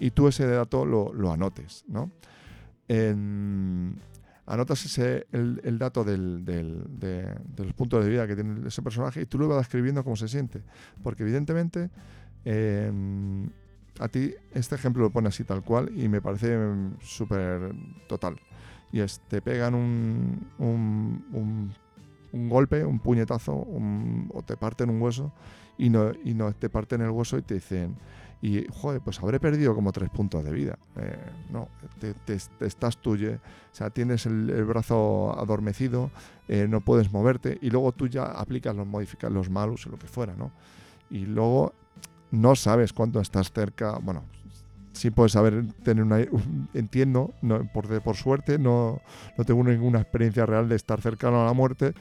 Y tú ese dato lo, lo anotes, ¿no? Anotas ese, el, el dato del, del- de, los puntos de vida que tiene ese personaje y tú lo vas describiendo cómo se siente. Porque evidentemente eh, a ti este ejemplo lo pone así tal cual y me parece mm, súper total. Y es, te pegan un, un, un- golpe, un puñetazo, o te parten un hueso y no, y no te parten el hueso y te dicen, y joder, pues habré perdido como tres puntos de vida. Eh, no, te, estás tuyo, o sea, tienes el, el brazo adormecido, eh, no puedes moverte y luego tú ya aplicas los modificas los malus o lo que fuera, ¿no? Y luego no sabes cuánto estás cerca, bueno, sí puedes saber tener una un- entiendo, no, por, por suerte no, no tengo ninguna experiencia real de estar cercano a la muerte,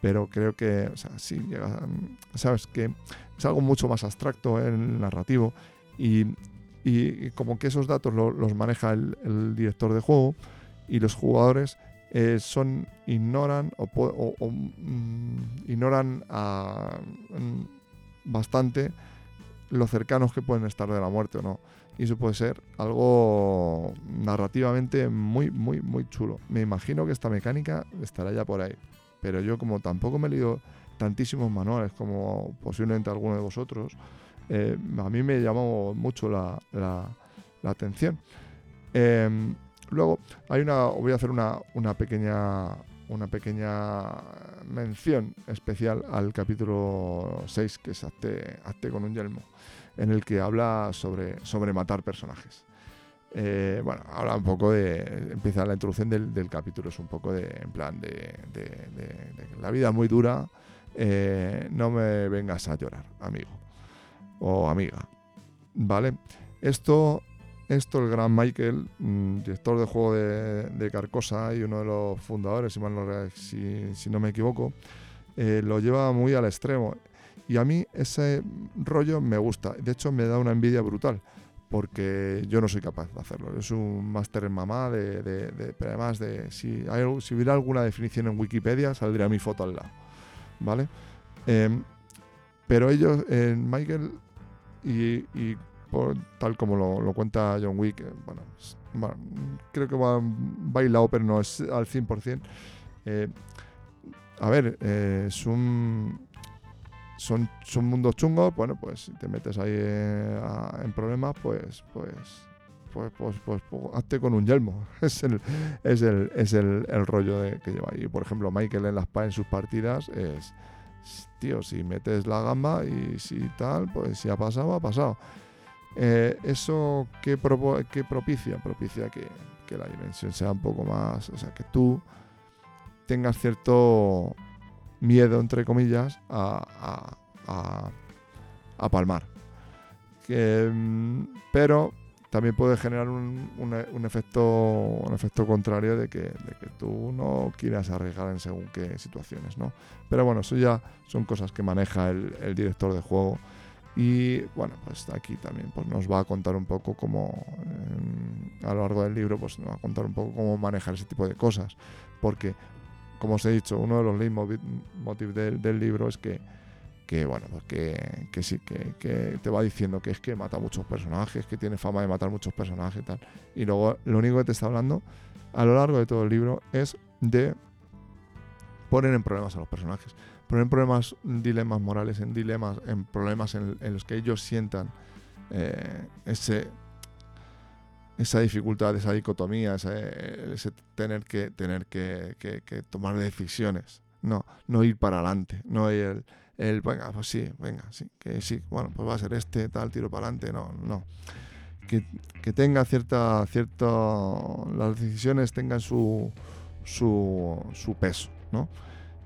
pero creo que, o sea, sí, llega, sabes que es algo mucho más abstracto en el narrativo y, y como que esos datos lo- los maneja el, director de juego y los jugadores eh, son ignoran o, o- mm, ignoran a- mm, bastante lo cercanos que pueden estar de la muerte o no. Y eso puede ser algo narrativamente muy, muy, muy chulo. Me imagino que esta mecánica estará ya por ahí. Pero yo como tampoco me he leído tantísimos manuales como posiblemente alguno de vosotros, eh, a mí me llamó mucho la, la- atención. Em, luego, hay una, voy a hacer una, una pequeña una pequeña mención especial al capítulo 6, que es Hazte con un yelmo, en el que habla sobre, sobre matar personajes. Eh, bueno, habla un poco de. Empieza la introducción del, capítulo, es un poco de. En plan, de. la vida es muy dura, eh, no me vengas a llorar, amigo o amiga. ¿Vale? Esto, esto el gran Michael, mm, director de juego de, Carcosa y uno de los fundadores, si no me equivoco, eh, lo lleva muy al extremo. Y a mí ese rollo me gusta. De hecho, me da una envidia brutal. Porque yo no soy capaz de hacerlo. Es un máster en mamá, de, pero además de. Si, hubiera alguna definición en Wikipedia, saldría mi foto al lado. ¿Vale? Em, pero ellos, eh, Michael, y, por- tal como lo, cuenta John Wick, eh, bueno, creo que va bailado, pero no es al 100%. Eh, a ver, es un, son, son mundos chungos, bueno, pues si te metes ahí eh, en problemas, pues, pues, pues, pues, pues, pues, hazte con un yelmo. Es el, es el, es el, el rollo que lleva ahí. Por ejemplo, Michael en las pa- en sus partidas es, tío, si metes la gamba y si tal, pues si ha pasado, ha pasado. Eh, ¿Eso qué, propo- qué propicia? Propicia que, que la dimensión sea un poco más, o sea, que tú tengas cierto miedo, entre comillas, a, a- palmar. Que, mm, pero también puede generar un, e- un efecto, un efecto contrario de que, de que tú no quieras arriesgar en según qué situaciones, ¿no? Pero bueno, eso ya son cosas que maneja el, director de juego. Y bueno, pues aquí también pues nos va a contar un poco cómo, em, a lo largo del libro, pues nos va a contar un poco cómo manejar ese tipo de cosas. Porque, como os he dicho, uno de los leitmotiv del, del libro es que, que bueno, pues que, sí, que, te va diciendo que es que mata muchos personajes, que tiene fama de matar muchos personajes y tal. Y luego lo único que te está hablando a lo largo de todo el libro es de poner en problemas a los personajes. Poner en problemas, dilemas morales, en dilemas, en problemas en, en los que ellos sientan eh, ese esa dificultad, esa dicotomía, ese, ese tener que tener que, que- que tomar decisiones. No, no ir para adelante, no ir el, el, venga, pues sí, venga, sí, que sí, bueno, pues va a ser este, tal, tiro para adelante, no, no. Que, que tenga cierta, cierto, las decisiones tengan su, su, su peso, ¿no?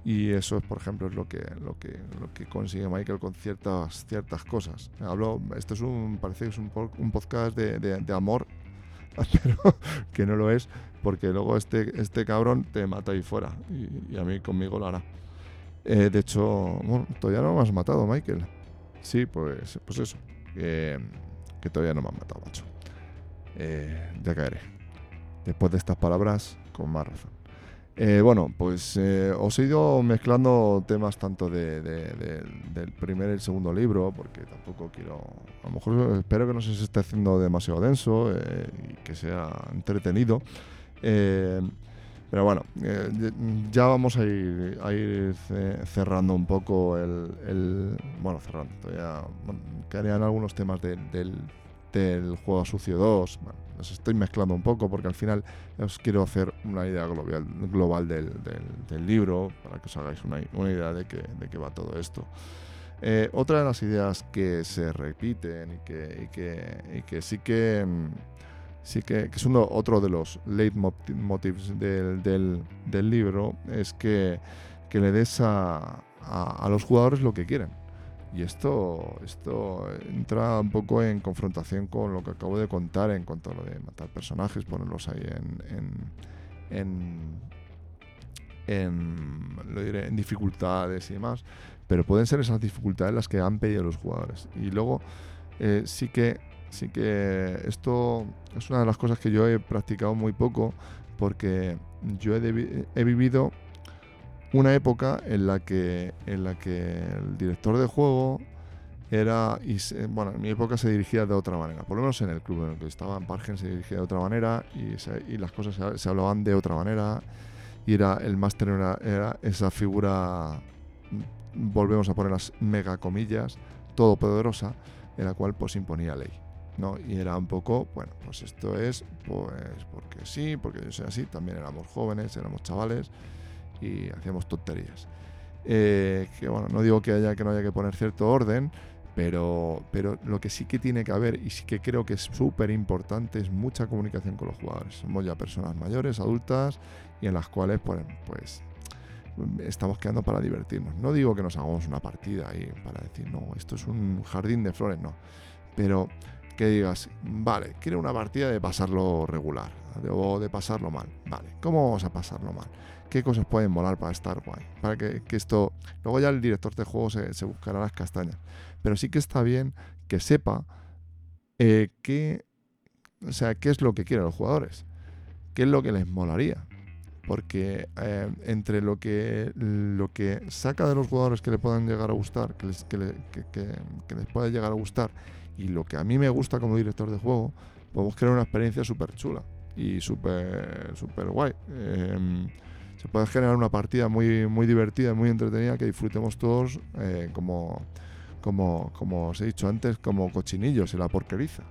Y eso es, por ejemplo, es lo que, lo que, lo que consigue Michael con ciertas, ciertas cosas. Hablo, esto es un, parece que es un, un podcast de, de- de amor, que no lo es, porque luego este, este cabrón te mata ahí fuera. Y, a mí conmigo lo hará. Eh, de hecho, bueno, todavía no me has matado, Michael. Sí, pues, pues eso. Que todavía no me han matado, macho. Eh, ya caeré. Después de estas palabras, con más razón. Eh, bueno, pues eh, os he ido mezclando temas tanto de, de- de- del primer y el segundo libro, porque tampoco quiero. A lo mejor espero que no se esté haciendo demasiado denso eh, y que sea entretenido. Eh, pero bueno, eh, ya- vamos a ir, a ir ce- cerrando un poco el. el- bueno, cerrando. Todavía quedarían algunos temas de- del, del juego sucio 2. Bueno, los estoy mezclando un poco porque al final os quiero hacer una idea global, global del, del- libro para que os hagáis una, idea de, que, de qué va todo esto. Eh, otra de las ideas que se repiten y que, que, que sí que mm, sí que, que es uno, otro de los leitmotivs del, del- del libro es que, que le des a los jugadores lo que quieren. Y esto, esto entra un poco en confrontación con lo que acabo de contar en cuanto a lo de matar personajes, ponerlos ahí en, en, en, en, lo diré, en dificultades y demás. Pero pueden ser esas dificultades las que han pedido los jugadores. Y luego eh, sí que sí que esto es una de las cosas que yo he practicado muy poco porque yo he, he vivido una época en la que en la que el director de juego era y se- bueno en mi época se dirigía de otra manera por lo menos en el club en el que estaba en Pargen se dirigía de otra manera y, se- y las cosas se, se hablaban de otra manera y era el máster era, era esa figura volvemos a poner las mega comillas todopoderosa en la cual pues imponía ley ¿no? Y era un poco, bueno, pues esto es, pues porque sí, porque yo soy así, también éramos jóvenes, éramos chavales y hacíamos tonterías. Eh, que bueno, no digo que haya que no haya que poner cierto orden, pero, pero lo que sí que tiene que haber y sí que creo que es súper importante es mucha comunicación con los jugadores. Somos ya personas mayores, adultas y en las cuales pues, pues estamos quedando para divertirnos. No digo que nos hagamos una partida y para decir, no, esto es un jardín de flores, no. Pero que digas, vale, quiero una partida de pasarlo regular o de pasarlo mal. Vale, ¿cómo vamos a pasarlo mal? ¿Qué cosas pueden molar para estar guay? Para que, esto. Luego ya el director de juego se, buscará las castañas. Pero sí que está bien que sepa eh, qué. O sea, qué es lo que quieren los jugadores. ¿Qué es lo que les molaría? Porque eh, entre lo que, lo que saca de los jugadores que le puedan llegar a gustar, que les, que le- que les pueda llegar a gustar, y lo que a mí me gusta como director de juego, podemos crear una experiencia súper chula y súper súper guay. Em, se puede generar una partida muy, muy divertida, muy entretenida, que disfrutemos todos eh, como, como, como os he dicho antes, como cochinillos en la porqueriza.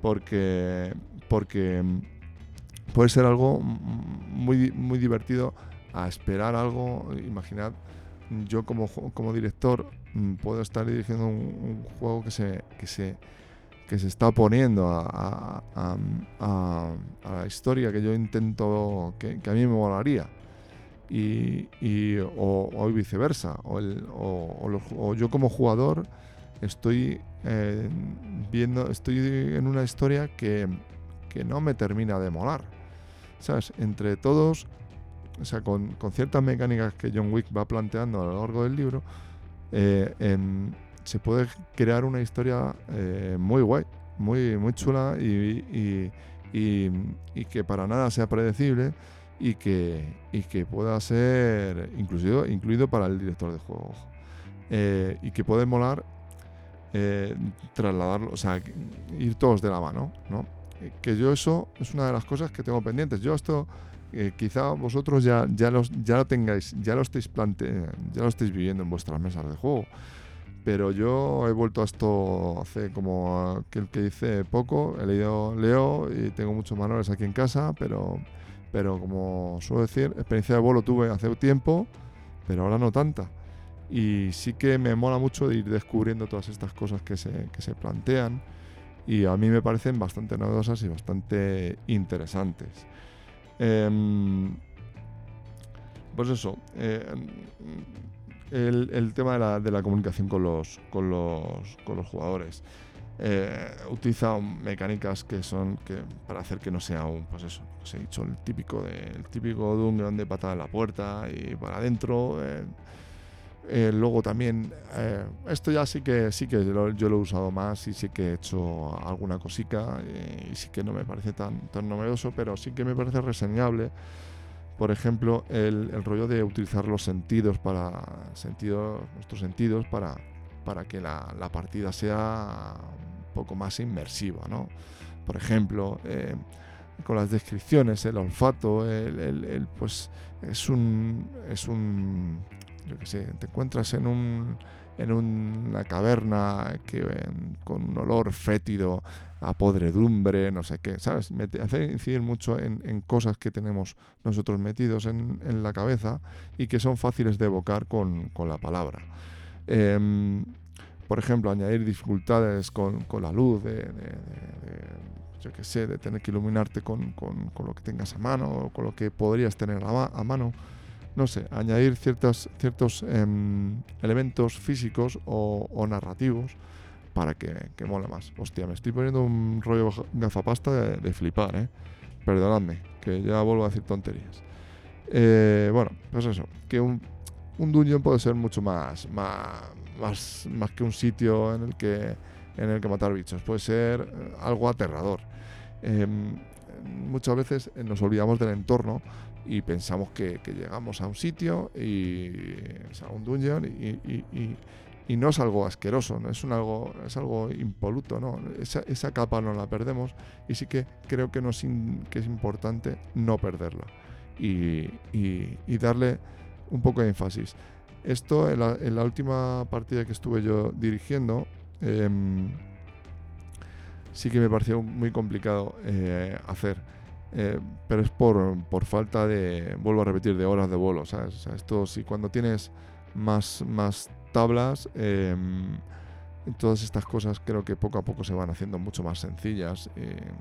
Porque, porque em, puede ser algo muy, muy divertido a esperar algo. Imaginad, yo como, como director puedo estar dirigiendo un, juego que se, que se, que se está oponiendo a, a- a- la historia que yo intento, que, que a mí me molaría. Y, y- o, viceversa. O, o yo como jugador estoy eh, viendo, estoy en una historia que, que no me termina de molar. ¿Sabes? Entre todos, o sea, con, con ciertas mecánicas que John Wick va planteando a lo largo del libro, eh, se puede crear una historia eh, muy guay, muy, muy chula y, y- que para nada sea predecible y que, y que pueda ser inclusive, incluido para el director de juego. Eh, y que puede molar eh, trasladarlo, o sea, ir todos de la mano, ¿no? Que yo eso es una de las cosas que tengo pendientes. Yo esto eh, quizá vosotros ya, ya, los, ya lo tengáis, ya lo estáis plante ya lo estáis viviendo en vuestras mesas de juego. Pero yo he vuelto a esto hace como aquel que dice poco, he leído, leo y tengo muchos manuales aquí en casa, pero, pero como suelo decir, experiencia de vuelo tuve hace tiempo, pero ahora no tanta. Y sí que me mola mucho ir descubriendo todas estas cosas que se, que se plantean y a mí me parecen bastante novedosas y bastante interesantes. Em, pues eso, eh, el, tema de la, de la comunicación con los, con los, con los jugadores. Eh, utiliza mecánicas que son que para hacer que no sea un, pues eso, os he dicho, el típico, de, el típico de un grande patada en la puerta y para adentro. eh, eh, luego también, eh, esto ya sí que sí que yo lo he usado más y sí que he hecho alguna cosica eh, y sí que no me parece tan, tan novedoso, pero sí que me parece reseñable por ejemplo, el, el rollo de utilizar los sentidos para sentidos, nuestros sentidos para, para que la, la partida sea un poco más inmersiva, ¿no? Por ejemplo, eh, con las descripciones, el olfato, el- el, pues es un, es un, yo qué sé, te encuentras en un, en una caverna que con un olor fétido a podredumbre, no sé qué, ¿sabes? Me hace incidir mucho en, en cosas que tenemos nosotros metidos en, en la cabeza y que son fáciles de evocar con, con la palabra. Em, por ejemplo, añadir dificultades con, con la luz, de, de- de- yo qué sé, de tener que iluminarte con, con- con lo que tengas a mano o con lo que podrías tener a, a mano. No sé, añadir ciertos, ciertos em, elementos físicos o, o narrativos para que, que mola más. Hostia, me estoy poniendo un rollo gafa- gafapasta de, flipar, ¿eh? Perdonadme, que ya vuelvo a decir tonterías. Eh, bueno, pues eso, que un, un puede ser mucho más, más, más, más que un sitio en el que, en el que matar bichos. Puede ser eh, algo aterrador. Em, muchas veces nos olvidamos del entorno y pensamos que, llegamos a un sitio y a un dungeon y, no es algo asqueroso, no es un algo es algo impoluto, no, esa, capa no la perdemos y sí que creo que, nos in- que es importante no perderla y, darle un poco de énfasis. Esto en la, en la última partida que estuve yo dirigiendo em, sí que me pareció muy complicado eh, hacer. Eh, pero es por, por falta de, vuelvo a repetir, de horas de vuelo, ¿sabes? O sea, esto sí, cuando tienes más, más tablas, eh, todas estas cosas creo que poco a poco se van haciendo mucho más sencillas. eh,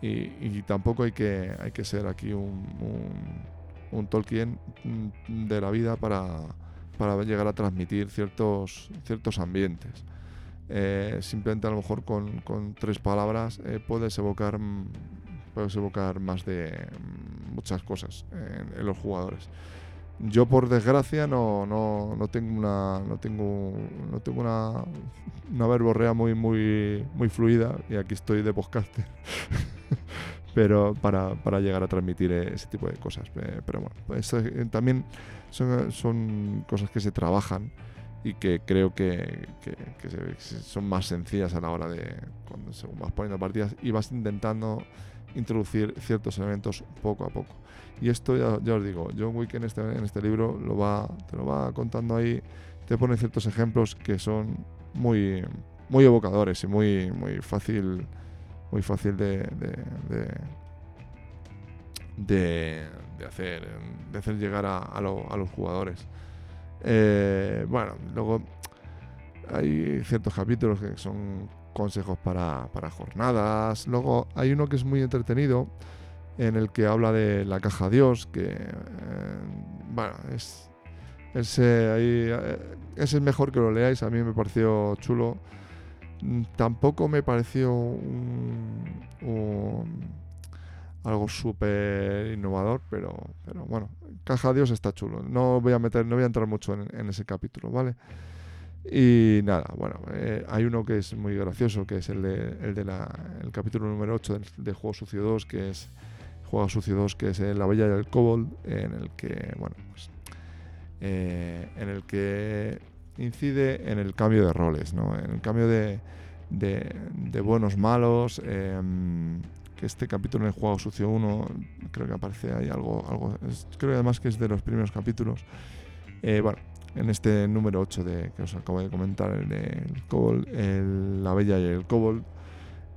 y, y tampoco hay que, hay que ser aquí un, un, un Tolkien mm, de la vida para, para llegar a transmitir ciertos, ciertos ambientes. Eh, simplemente a lo mejor con, con tres palabras eh, puedes evocar mm, puedes evocar más de mm, muchas cosas en, en los jugadores. Yo por desgracia no, no, no tengo una no tengo no tengo una, una verborrea muy muy muy fluida y aquí estoy de podcaster. pero para, para llegar a transmitir ese tipo de cosas. Pero bueno, pues, eh, también son, son cosas que se trabajan y que creo que, que- que son más sencillas a la hora de cuando según vas poniendo partidas y vas intentando introducir ciertos elementos poco a poco. Y esto ya, ya os digo, John Wick en este, en este libro lo va, te lo va contando ahí, te pone ciertos ejemplos que son muy, muy evocadores y muy, muy fácil, muy fácil de, de, de, de- hacer, de hacer llegar a los jugadores. Eh, bueno, luego hay ciertos capítulos que son consejos para, para jornadas. Luego hay uno que es muy entretenido en el que habla de la caja Dios, que eh, bueno, es ese, ahí, eh, es mejor que lo leáis, a mí me pareció chulo. Mm, Tampoco me pareció un- algo súper innovador, pero, pero bueno, Caja Dios está chulo. No voy a meter, no voy a entrar mucho en ese capítulo, ¿vale? Y nada, bueno, eh, hay uno que es muy gracioso, que es el de, el de la, el capítulo número 8 del- de, Juego Sucio 2, que es Juego Sucio 2, que es La Bella y el Kobold, en el que, bueno, pues, eh, en el que incide en el cambio de roles, ¿no? En el cambio de, de, de buenos malos, em, que este capítulo en el Juego Sucio 1, creo que aparece ahí algo, algo creo además que es de los primeros capítulos. Eh, bueno, en este número 8 de, que os acabo de comentar, el de el Kobold, el- La Bella y el Kobold,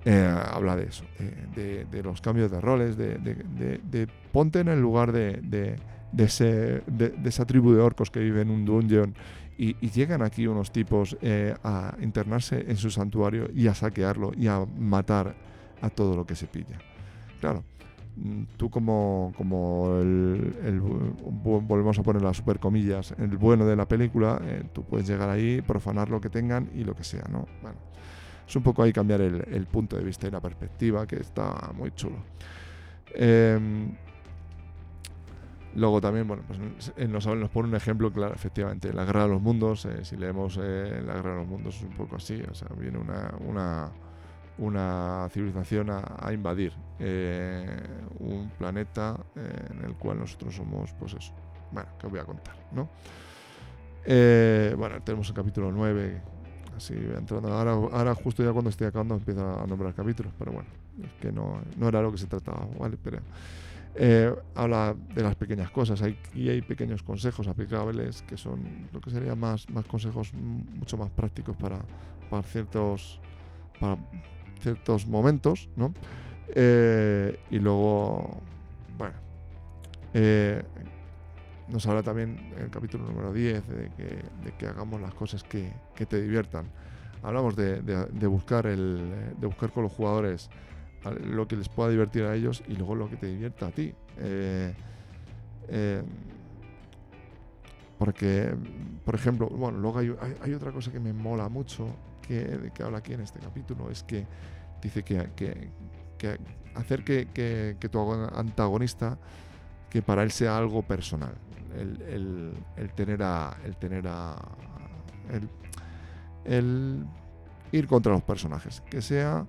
eh, habla de eso, de, de- de los cambios de roles, de, de- ponte en el lugar de, ese, esa tribu de orcos que vive en un dungeon y, y llegan aquí unos tipos eh, a internarse en su santuario y a saquearlo y a matar a todo lo que se pilla. Claro, tú como, como el, volvemos a poner las super comillas, el bueno de la película, eh, tú puedes llegar ahí, profanar lo que tengan y lo que sea, ¿no? Bueno, es un poco ahí cambiar el, punto de vista y la perspectiva, que está muy chulo. Em, luego también, bueno, pues nos, nos pone un ejemplo, claro, efectivamente, la guerra de los mundos, eh, si leemos eh, la guerra de los mundos es un poco así, o sea, viene una, una, una civilización a, invadir eh, un planeta eh, en el cual nosotros somos, pues eso. Bueno, que os voy a contar, ¿no? Eh, bueno, tenemos el capítulo 9, así entrando. Ahora, ahora, justo ya cuando estoy acabando, empiezo a nombrar capítulos, pero bueno, es que no, no era lo que se trataba, ¿vale? Pero habla de las pequeñas cosas hay, y hay pequeños consejos aplicables que son lo que serían más, más consejos mucho más prácticos para, para ciertos para ciertos momentos, ¿no? Eh, y luego, bueno, eh, nos habla también en el capítulo número 10 de que, hagamos las cosas que, te diviertan. Hablamos de, buscar el, de buscar con los jugadores lo que les pueda divertir a ellos y luego lo que te divierta a ti. Eh, porque, por ejemplo, bueno, luego hay, hay, otra cosa que me mola mucho que, que habla aquí en este capítulo, es que dice que, que, hacer que, tu antagonista, que para él sea algo personal, el, tener a, el tener a, el, ir contra los personajes, que sea,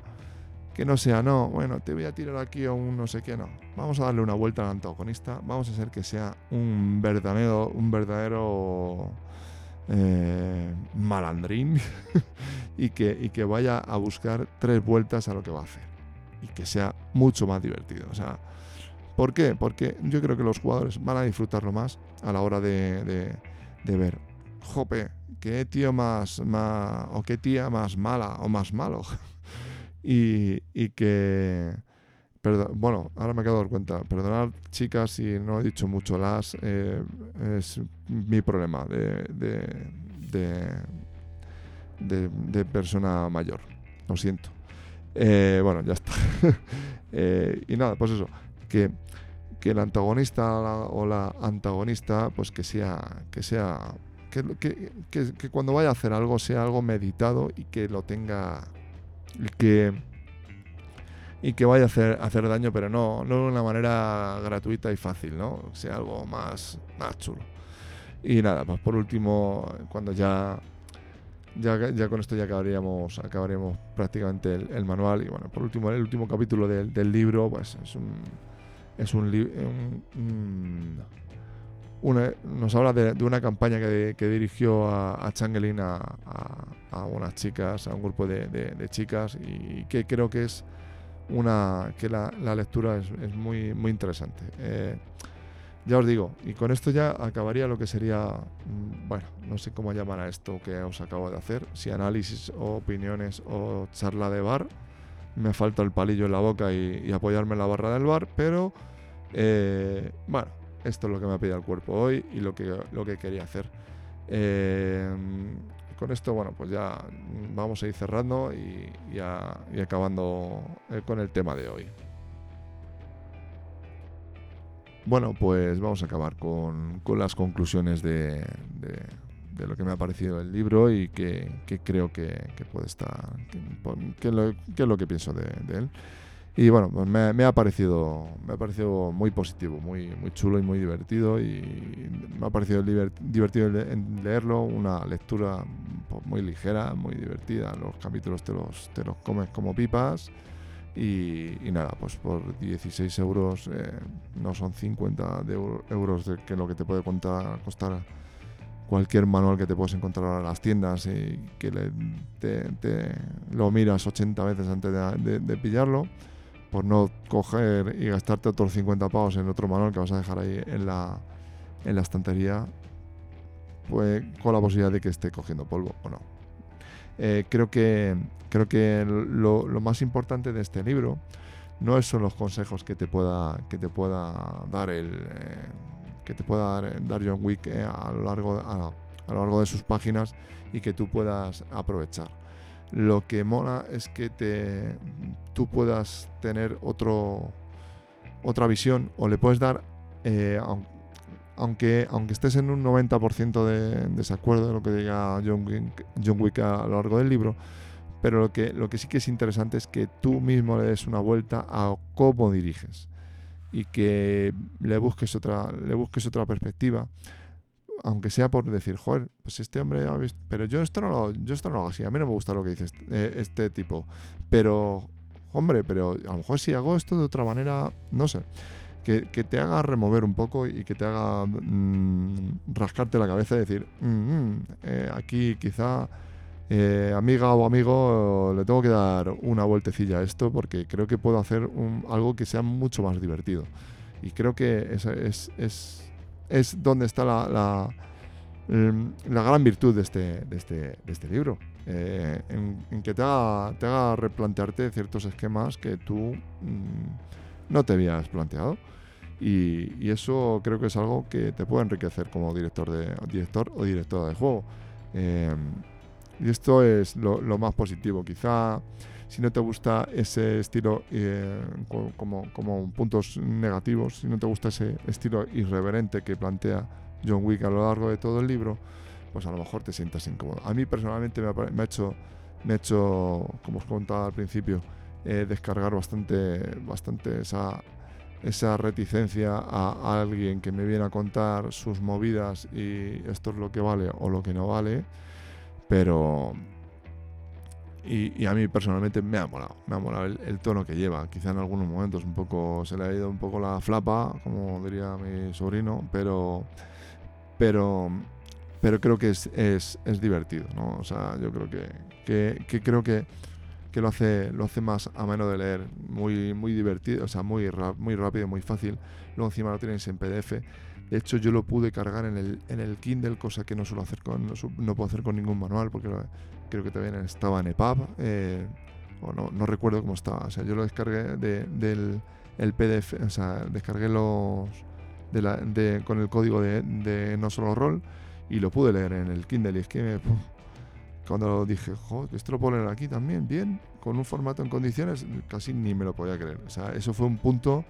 que no sea, no, bueno, te voy a tirar aquí a un no sé qué, no, vamos a darle una vuelta al antagonista, vamos a hacer que sea un verdadero, un verdadero eh, malandrín y, que, y que vaya a buscar tres vueltas a lo que va a hacer y que sea mucho más divertido. O sea, ¿por qué? Porque yo creo que los jugadores van a disfrutarlo más a la hora de, de, ver, jope, qué tío más, más, o qué tía más mala o más malo. y, y que bueno, ahora me he quedado cuenta. Perdonad, chicas, si no he dicho mucho las. Eh, es mi problema de, de, persona mayor. Lo siento. Eh, bueno, ya está. Eh, y nada, pues eso. Que, que el antagonista o la antagonista, pues que sea. Que sea. Que, que, que cuando vaya a hacer algo sea algo meditado y que lo tenga. Que y que vaya a hacer, hacer daño, pero no, no de una manera gratuita y fácil, ¿no? sea algo más, más chulo. Y nada, pues por último, cuando ya, ya, ya con esto ya acabaríamos, acabaríamos prácticamente el, manual. Y bueno, por último, el último capítulo del, del libro, pues es un. Es un, nos habla de, una campaña que, que dirigió a, a Changeling a, a, unas chicas, a un grupo de, de chicas, y que creo que es una que la, lectura es, muy, muy interesante. Eh, ya os digo, y con esto ya acabaría lo que sería, mm, bueno, no sé cómo llamar a esto que os acabo de hacer, si análisis o opiniones o charla de bar. Me falta el palillo en la boca y, apoyarme en la barra del bar, pero eh, bueno, esto es lo que me ha pedido el cuerpo hoy y lo que, lo que quería hacer. Eh, con esto, bueno, pues ya vamos a ir cerrando y, acabando eh, con el tema de hoy. Bueno, pues vamos a acabar con, las conclusiones de, lo que me ha parecido el libro y que, creo que, puede estar, que, es lo que pienso de él. Y bueno, pues me, ha parecido me ha parecido muy positivo, muy, muy chulo y muy divertido. Y me ha parecido divertido leerlo, una lectura pues, muy ligera, muy divertida. Los capítulos te los, te los comes como pipas. Y, nada, pues por 16 euros eh, no son 50 de euros que lo que te puede costar cualquier manual que te puedes encontrar en las tiendas y que te, lo miras 80 veces antes de pillarlo por no coger y gastarte otros 50 pavos en otro manual que vas a dejar ahí en la, en la estantería, pues con la posibilidad de que esté cogiendo polvo o no. Eh, creo que, creo que lo, más importante de este libro no son los consejos que te pueda, que te pueda dar el eh, que te pueda dar, John Wick eh, a, lo largo, a lo largo de sus páginas y que tú puedas aprovechar lo que mola es que te, tú puedas tener otro, otra visión o le puedes dar, eh, aunque, aunque estés en un 90% de desacuerdo de lo que diga John Wick, John Wick a lo largo del libro, pero lo que, lo que sí que es interesante es que tú mismo le des una vuelta a cómo diriges y que le busques otra, le busques otra perspectiva aunque sea por decir, joder, pues este hombre ha visto, pero yo esto no lo, yo esto no lo hago así, a mí no me gusta lo que dice este, eh, este tipo, pero, hombre, pero a lo mejor si hago esto de otra manera, no sé, que, que te haga remover un poco y que te haga mm, rascarte la cabeza y decir, "Mm, mm, eh, aquí quizá eh, amiga o amigo, le tengo que dar una vueltecilla a esto porque creo que puedo hacer un- algo que sea mucho más divertido. Y creo que esa es, es, es donde está la, la, gran virtud de este, de este, de este libro. eh, en, que te haga, te haga replantearte ciertos esquemas que tú mm, no te habías planteado. Y, eso creo que es algo que te puede enriquecer como director, de, director o directora de juego. Em, y esto es lo más positivo. Quizá si no te gusta ese estilo eh, co- como, como puntos negativos, si no te gusta ese estilo irreverente que plantea John Wick a lo largo de todo el libro, pues a lo mejor te sientas incómodo. A mí personalmente me ha, me ha hecho, me ha hecho, como os contaba al principio, eh, descargar bastante, bastante esa, esa reticencia a, a alguien que me viene a contar sus movidas y esto es lo que vale o lo que no vale, pero y, a mí personalmente me ha molado, me ha molado el, tono que lleva. Quizá en algunos momentos un poco se le ha ido un poco la flapa, como diría mi sobrino, pero pero pero creo que es, es, es divertido, ¿no? O sea, yo creo que, que, que creo que, que lo hace lo hace más ameno de leer, muy muy divertido, o sea, muy muy rápido, muy fácil. Luego encima lo tienes en PDF. De hecho, yo lo pude cargar en el, en el Kindle, cosa que no suelo hacer con, no, puedo hacer con ningún manual, porque creo que también estaba en EPUB, eh, o no, no recuerdo cómo estaba. O sea, yo lo descargué de- del el PDF, o sea, descargué los de la- de- con el código de, de No Solo Roll y lo pude leer en el Kindle. Y es que me- puf, cuando dije, joder, esto lo leer aquí también, bien, con un formato en condiciones, casi ni me lo podía creer. O sea, eso fue un punto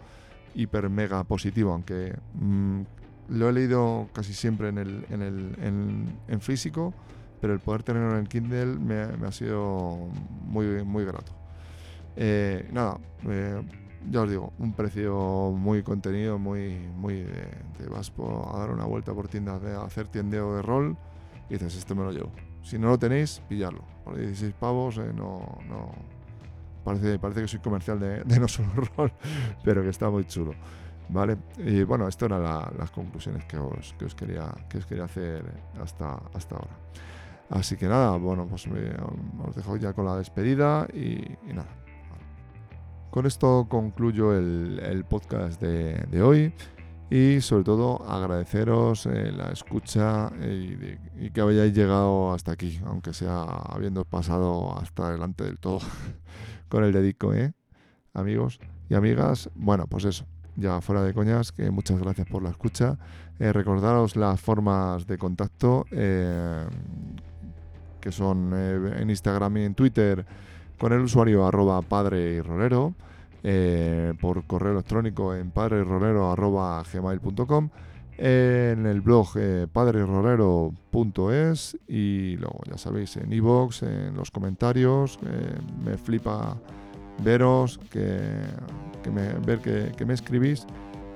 hiper mega positivo, aunque mm, lo he leído casi siempre en, el, en, el, en, en físico, pero el poder tenerlo en Kindle me, ha sido muy, muy grato. Eh, nada, eh, ya os digo, un precio muy contenido, muy, muy te vas a dar una vuelta por tiendas de hacer tiendeo de rol y dices, este me lo llevo. Si no lo tenéis, pillarlo. Por 16 pavos, eh, no, no. Parece, parece que soy comercial de, no solo rol, pero que está muy chulo. ¿Vale? Y bueno, estas eran la- las conclusiones que os, que os, quería, que os quería hacer hasta, hasta ahora. Así que nada, bueno, pues me- os dejo ya con la despedida y, nada. Con esto concluyo el, podcast de, hoy y sobre todo agradeceros eh, la escucha eh, y, que hayáis llegado hasta aquí, aunque sea habiendo pasado hasta delante del todo con el dedico, ¿eh? Amigos y amigas, bueno, pues eso, ya fuera de coñas, que muchas gracias por la escucha. Eh, recordaros las formas de contacto eh, que son eh, en Instagram y en Twitter con el usuario arroba padre y rolero, eh, por correo electrónico en padrerolero arroba gmail.com, en el blog eh, padrerolero.es y luego ya sabéis en iVoox, en los comentarios, eh, me flipa veros, que, que me, ver que, me escribís,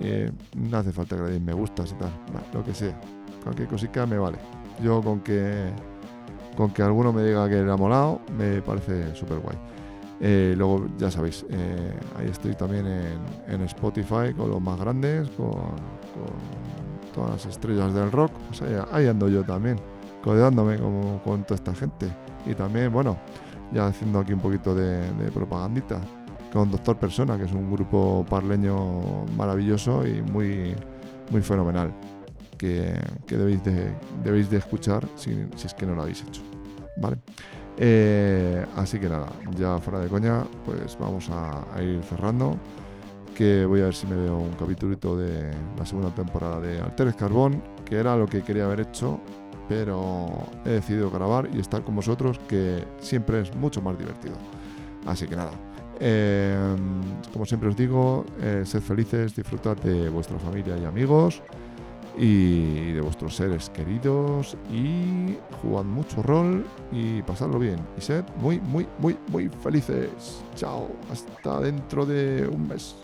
eh, no hace falta que le deis me gustas y tal, lo que sea, cualquier cosica me vale. Yo con que con que alguno me diga que le molado, me parece súper guay. Eh, luego, ya sabéis, eh, ahí estoy también en, en Spotify con los más grandes, con, todas las estrellas del rock. Pues ahí, ahí ando yo también, codeándome como con toda esta gente. Y también, bueno, ya haciendo aquí un poquito de, de propagandita con Doctor Persona, que es un grupo parleño maravilloso y muy, muy fenomenal. Que, que debéis, de, debéis de escuchar si, es que no lo habéis hecho. ¿Vale? Eh, así que nada, ya fuera de coña, pues vamos a, a ir cerrando. Que voy a ver si me veo un capítulito de la segunda temporada de Alteres Carbón, que era lo que quería haber hecho, pero he decidido grabar y estar con vosotros, que siempre es mucho más divertido. Así que nada, eh, como siempre os digo, eh, sed felices, disfrutad de vuestra familia y amigos y de vuestros seres queridos y jugad mucho rol y pasadlo bien y sed muy muy muy muy felices. Chao hasta dentro de un mes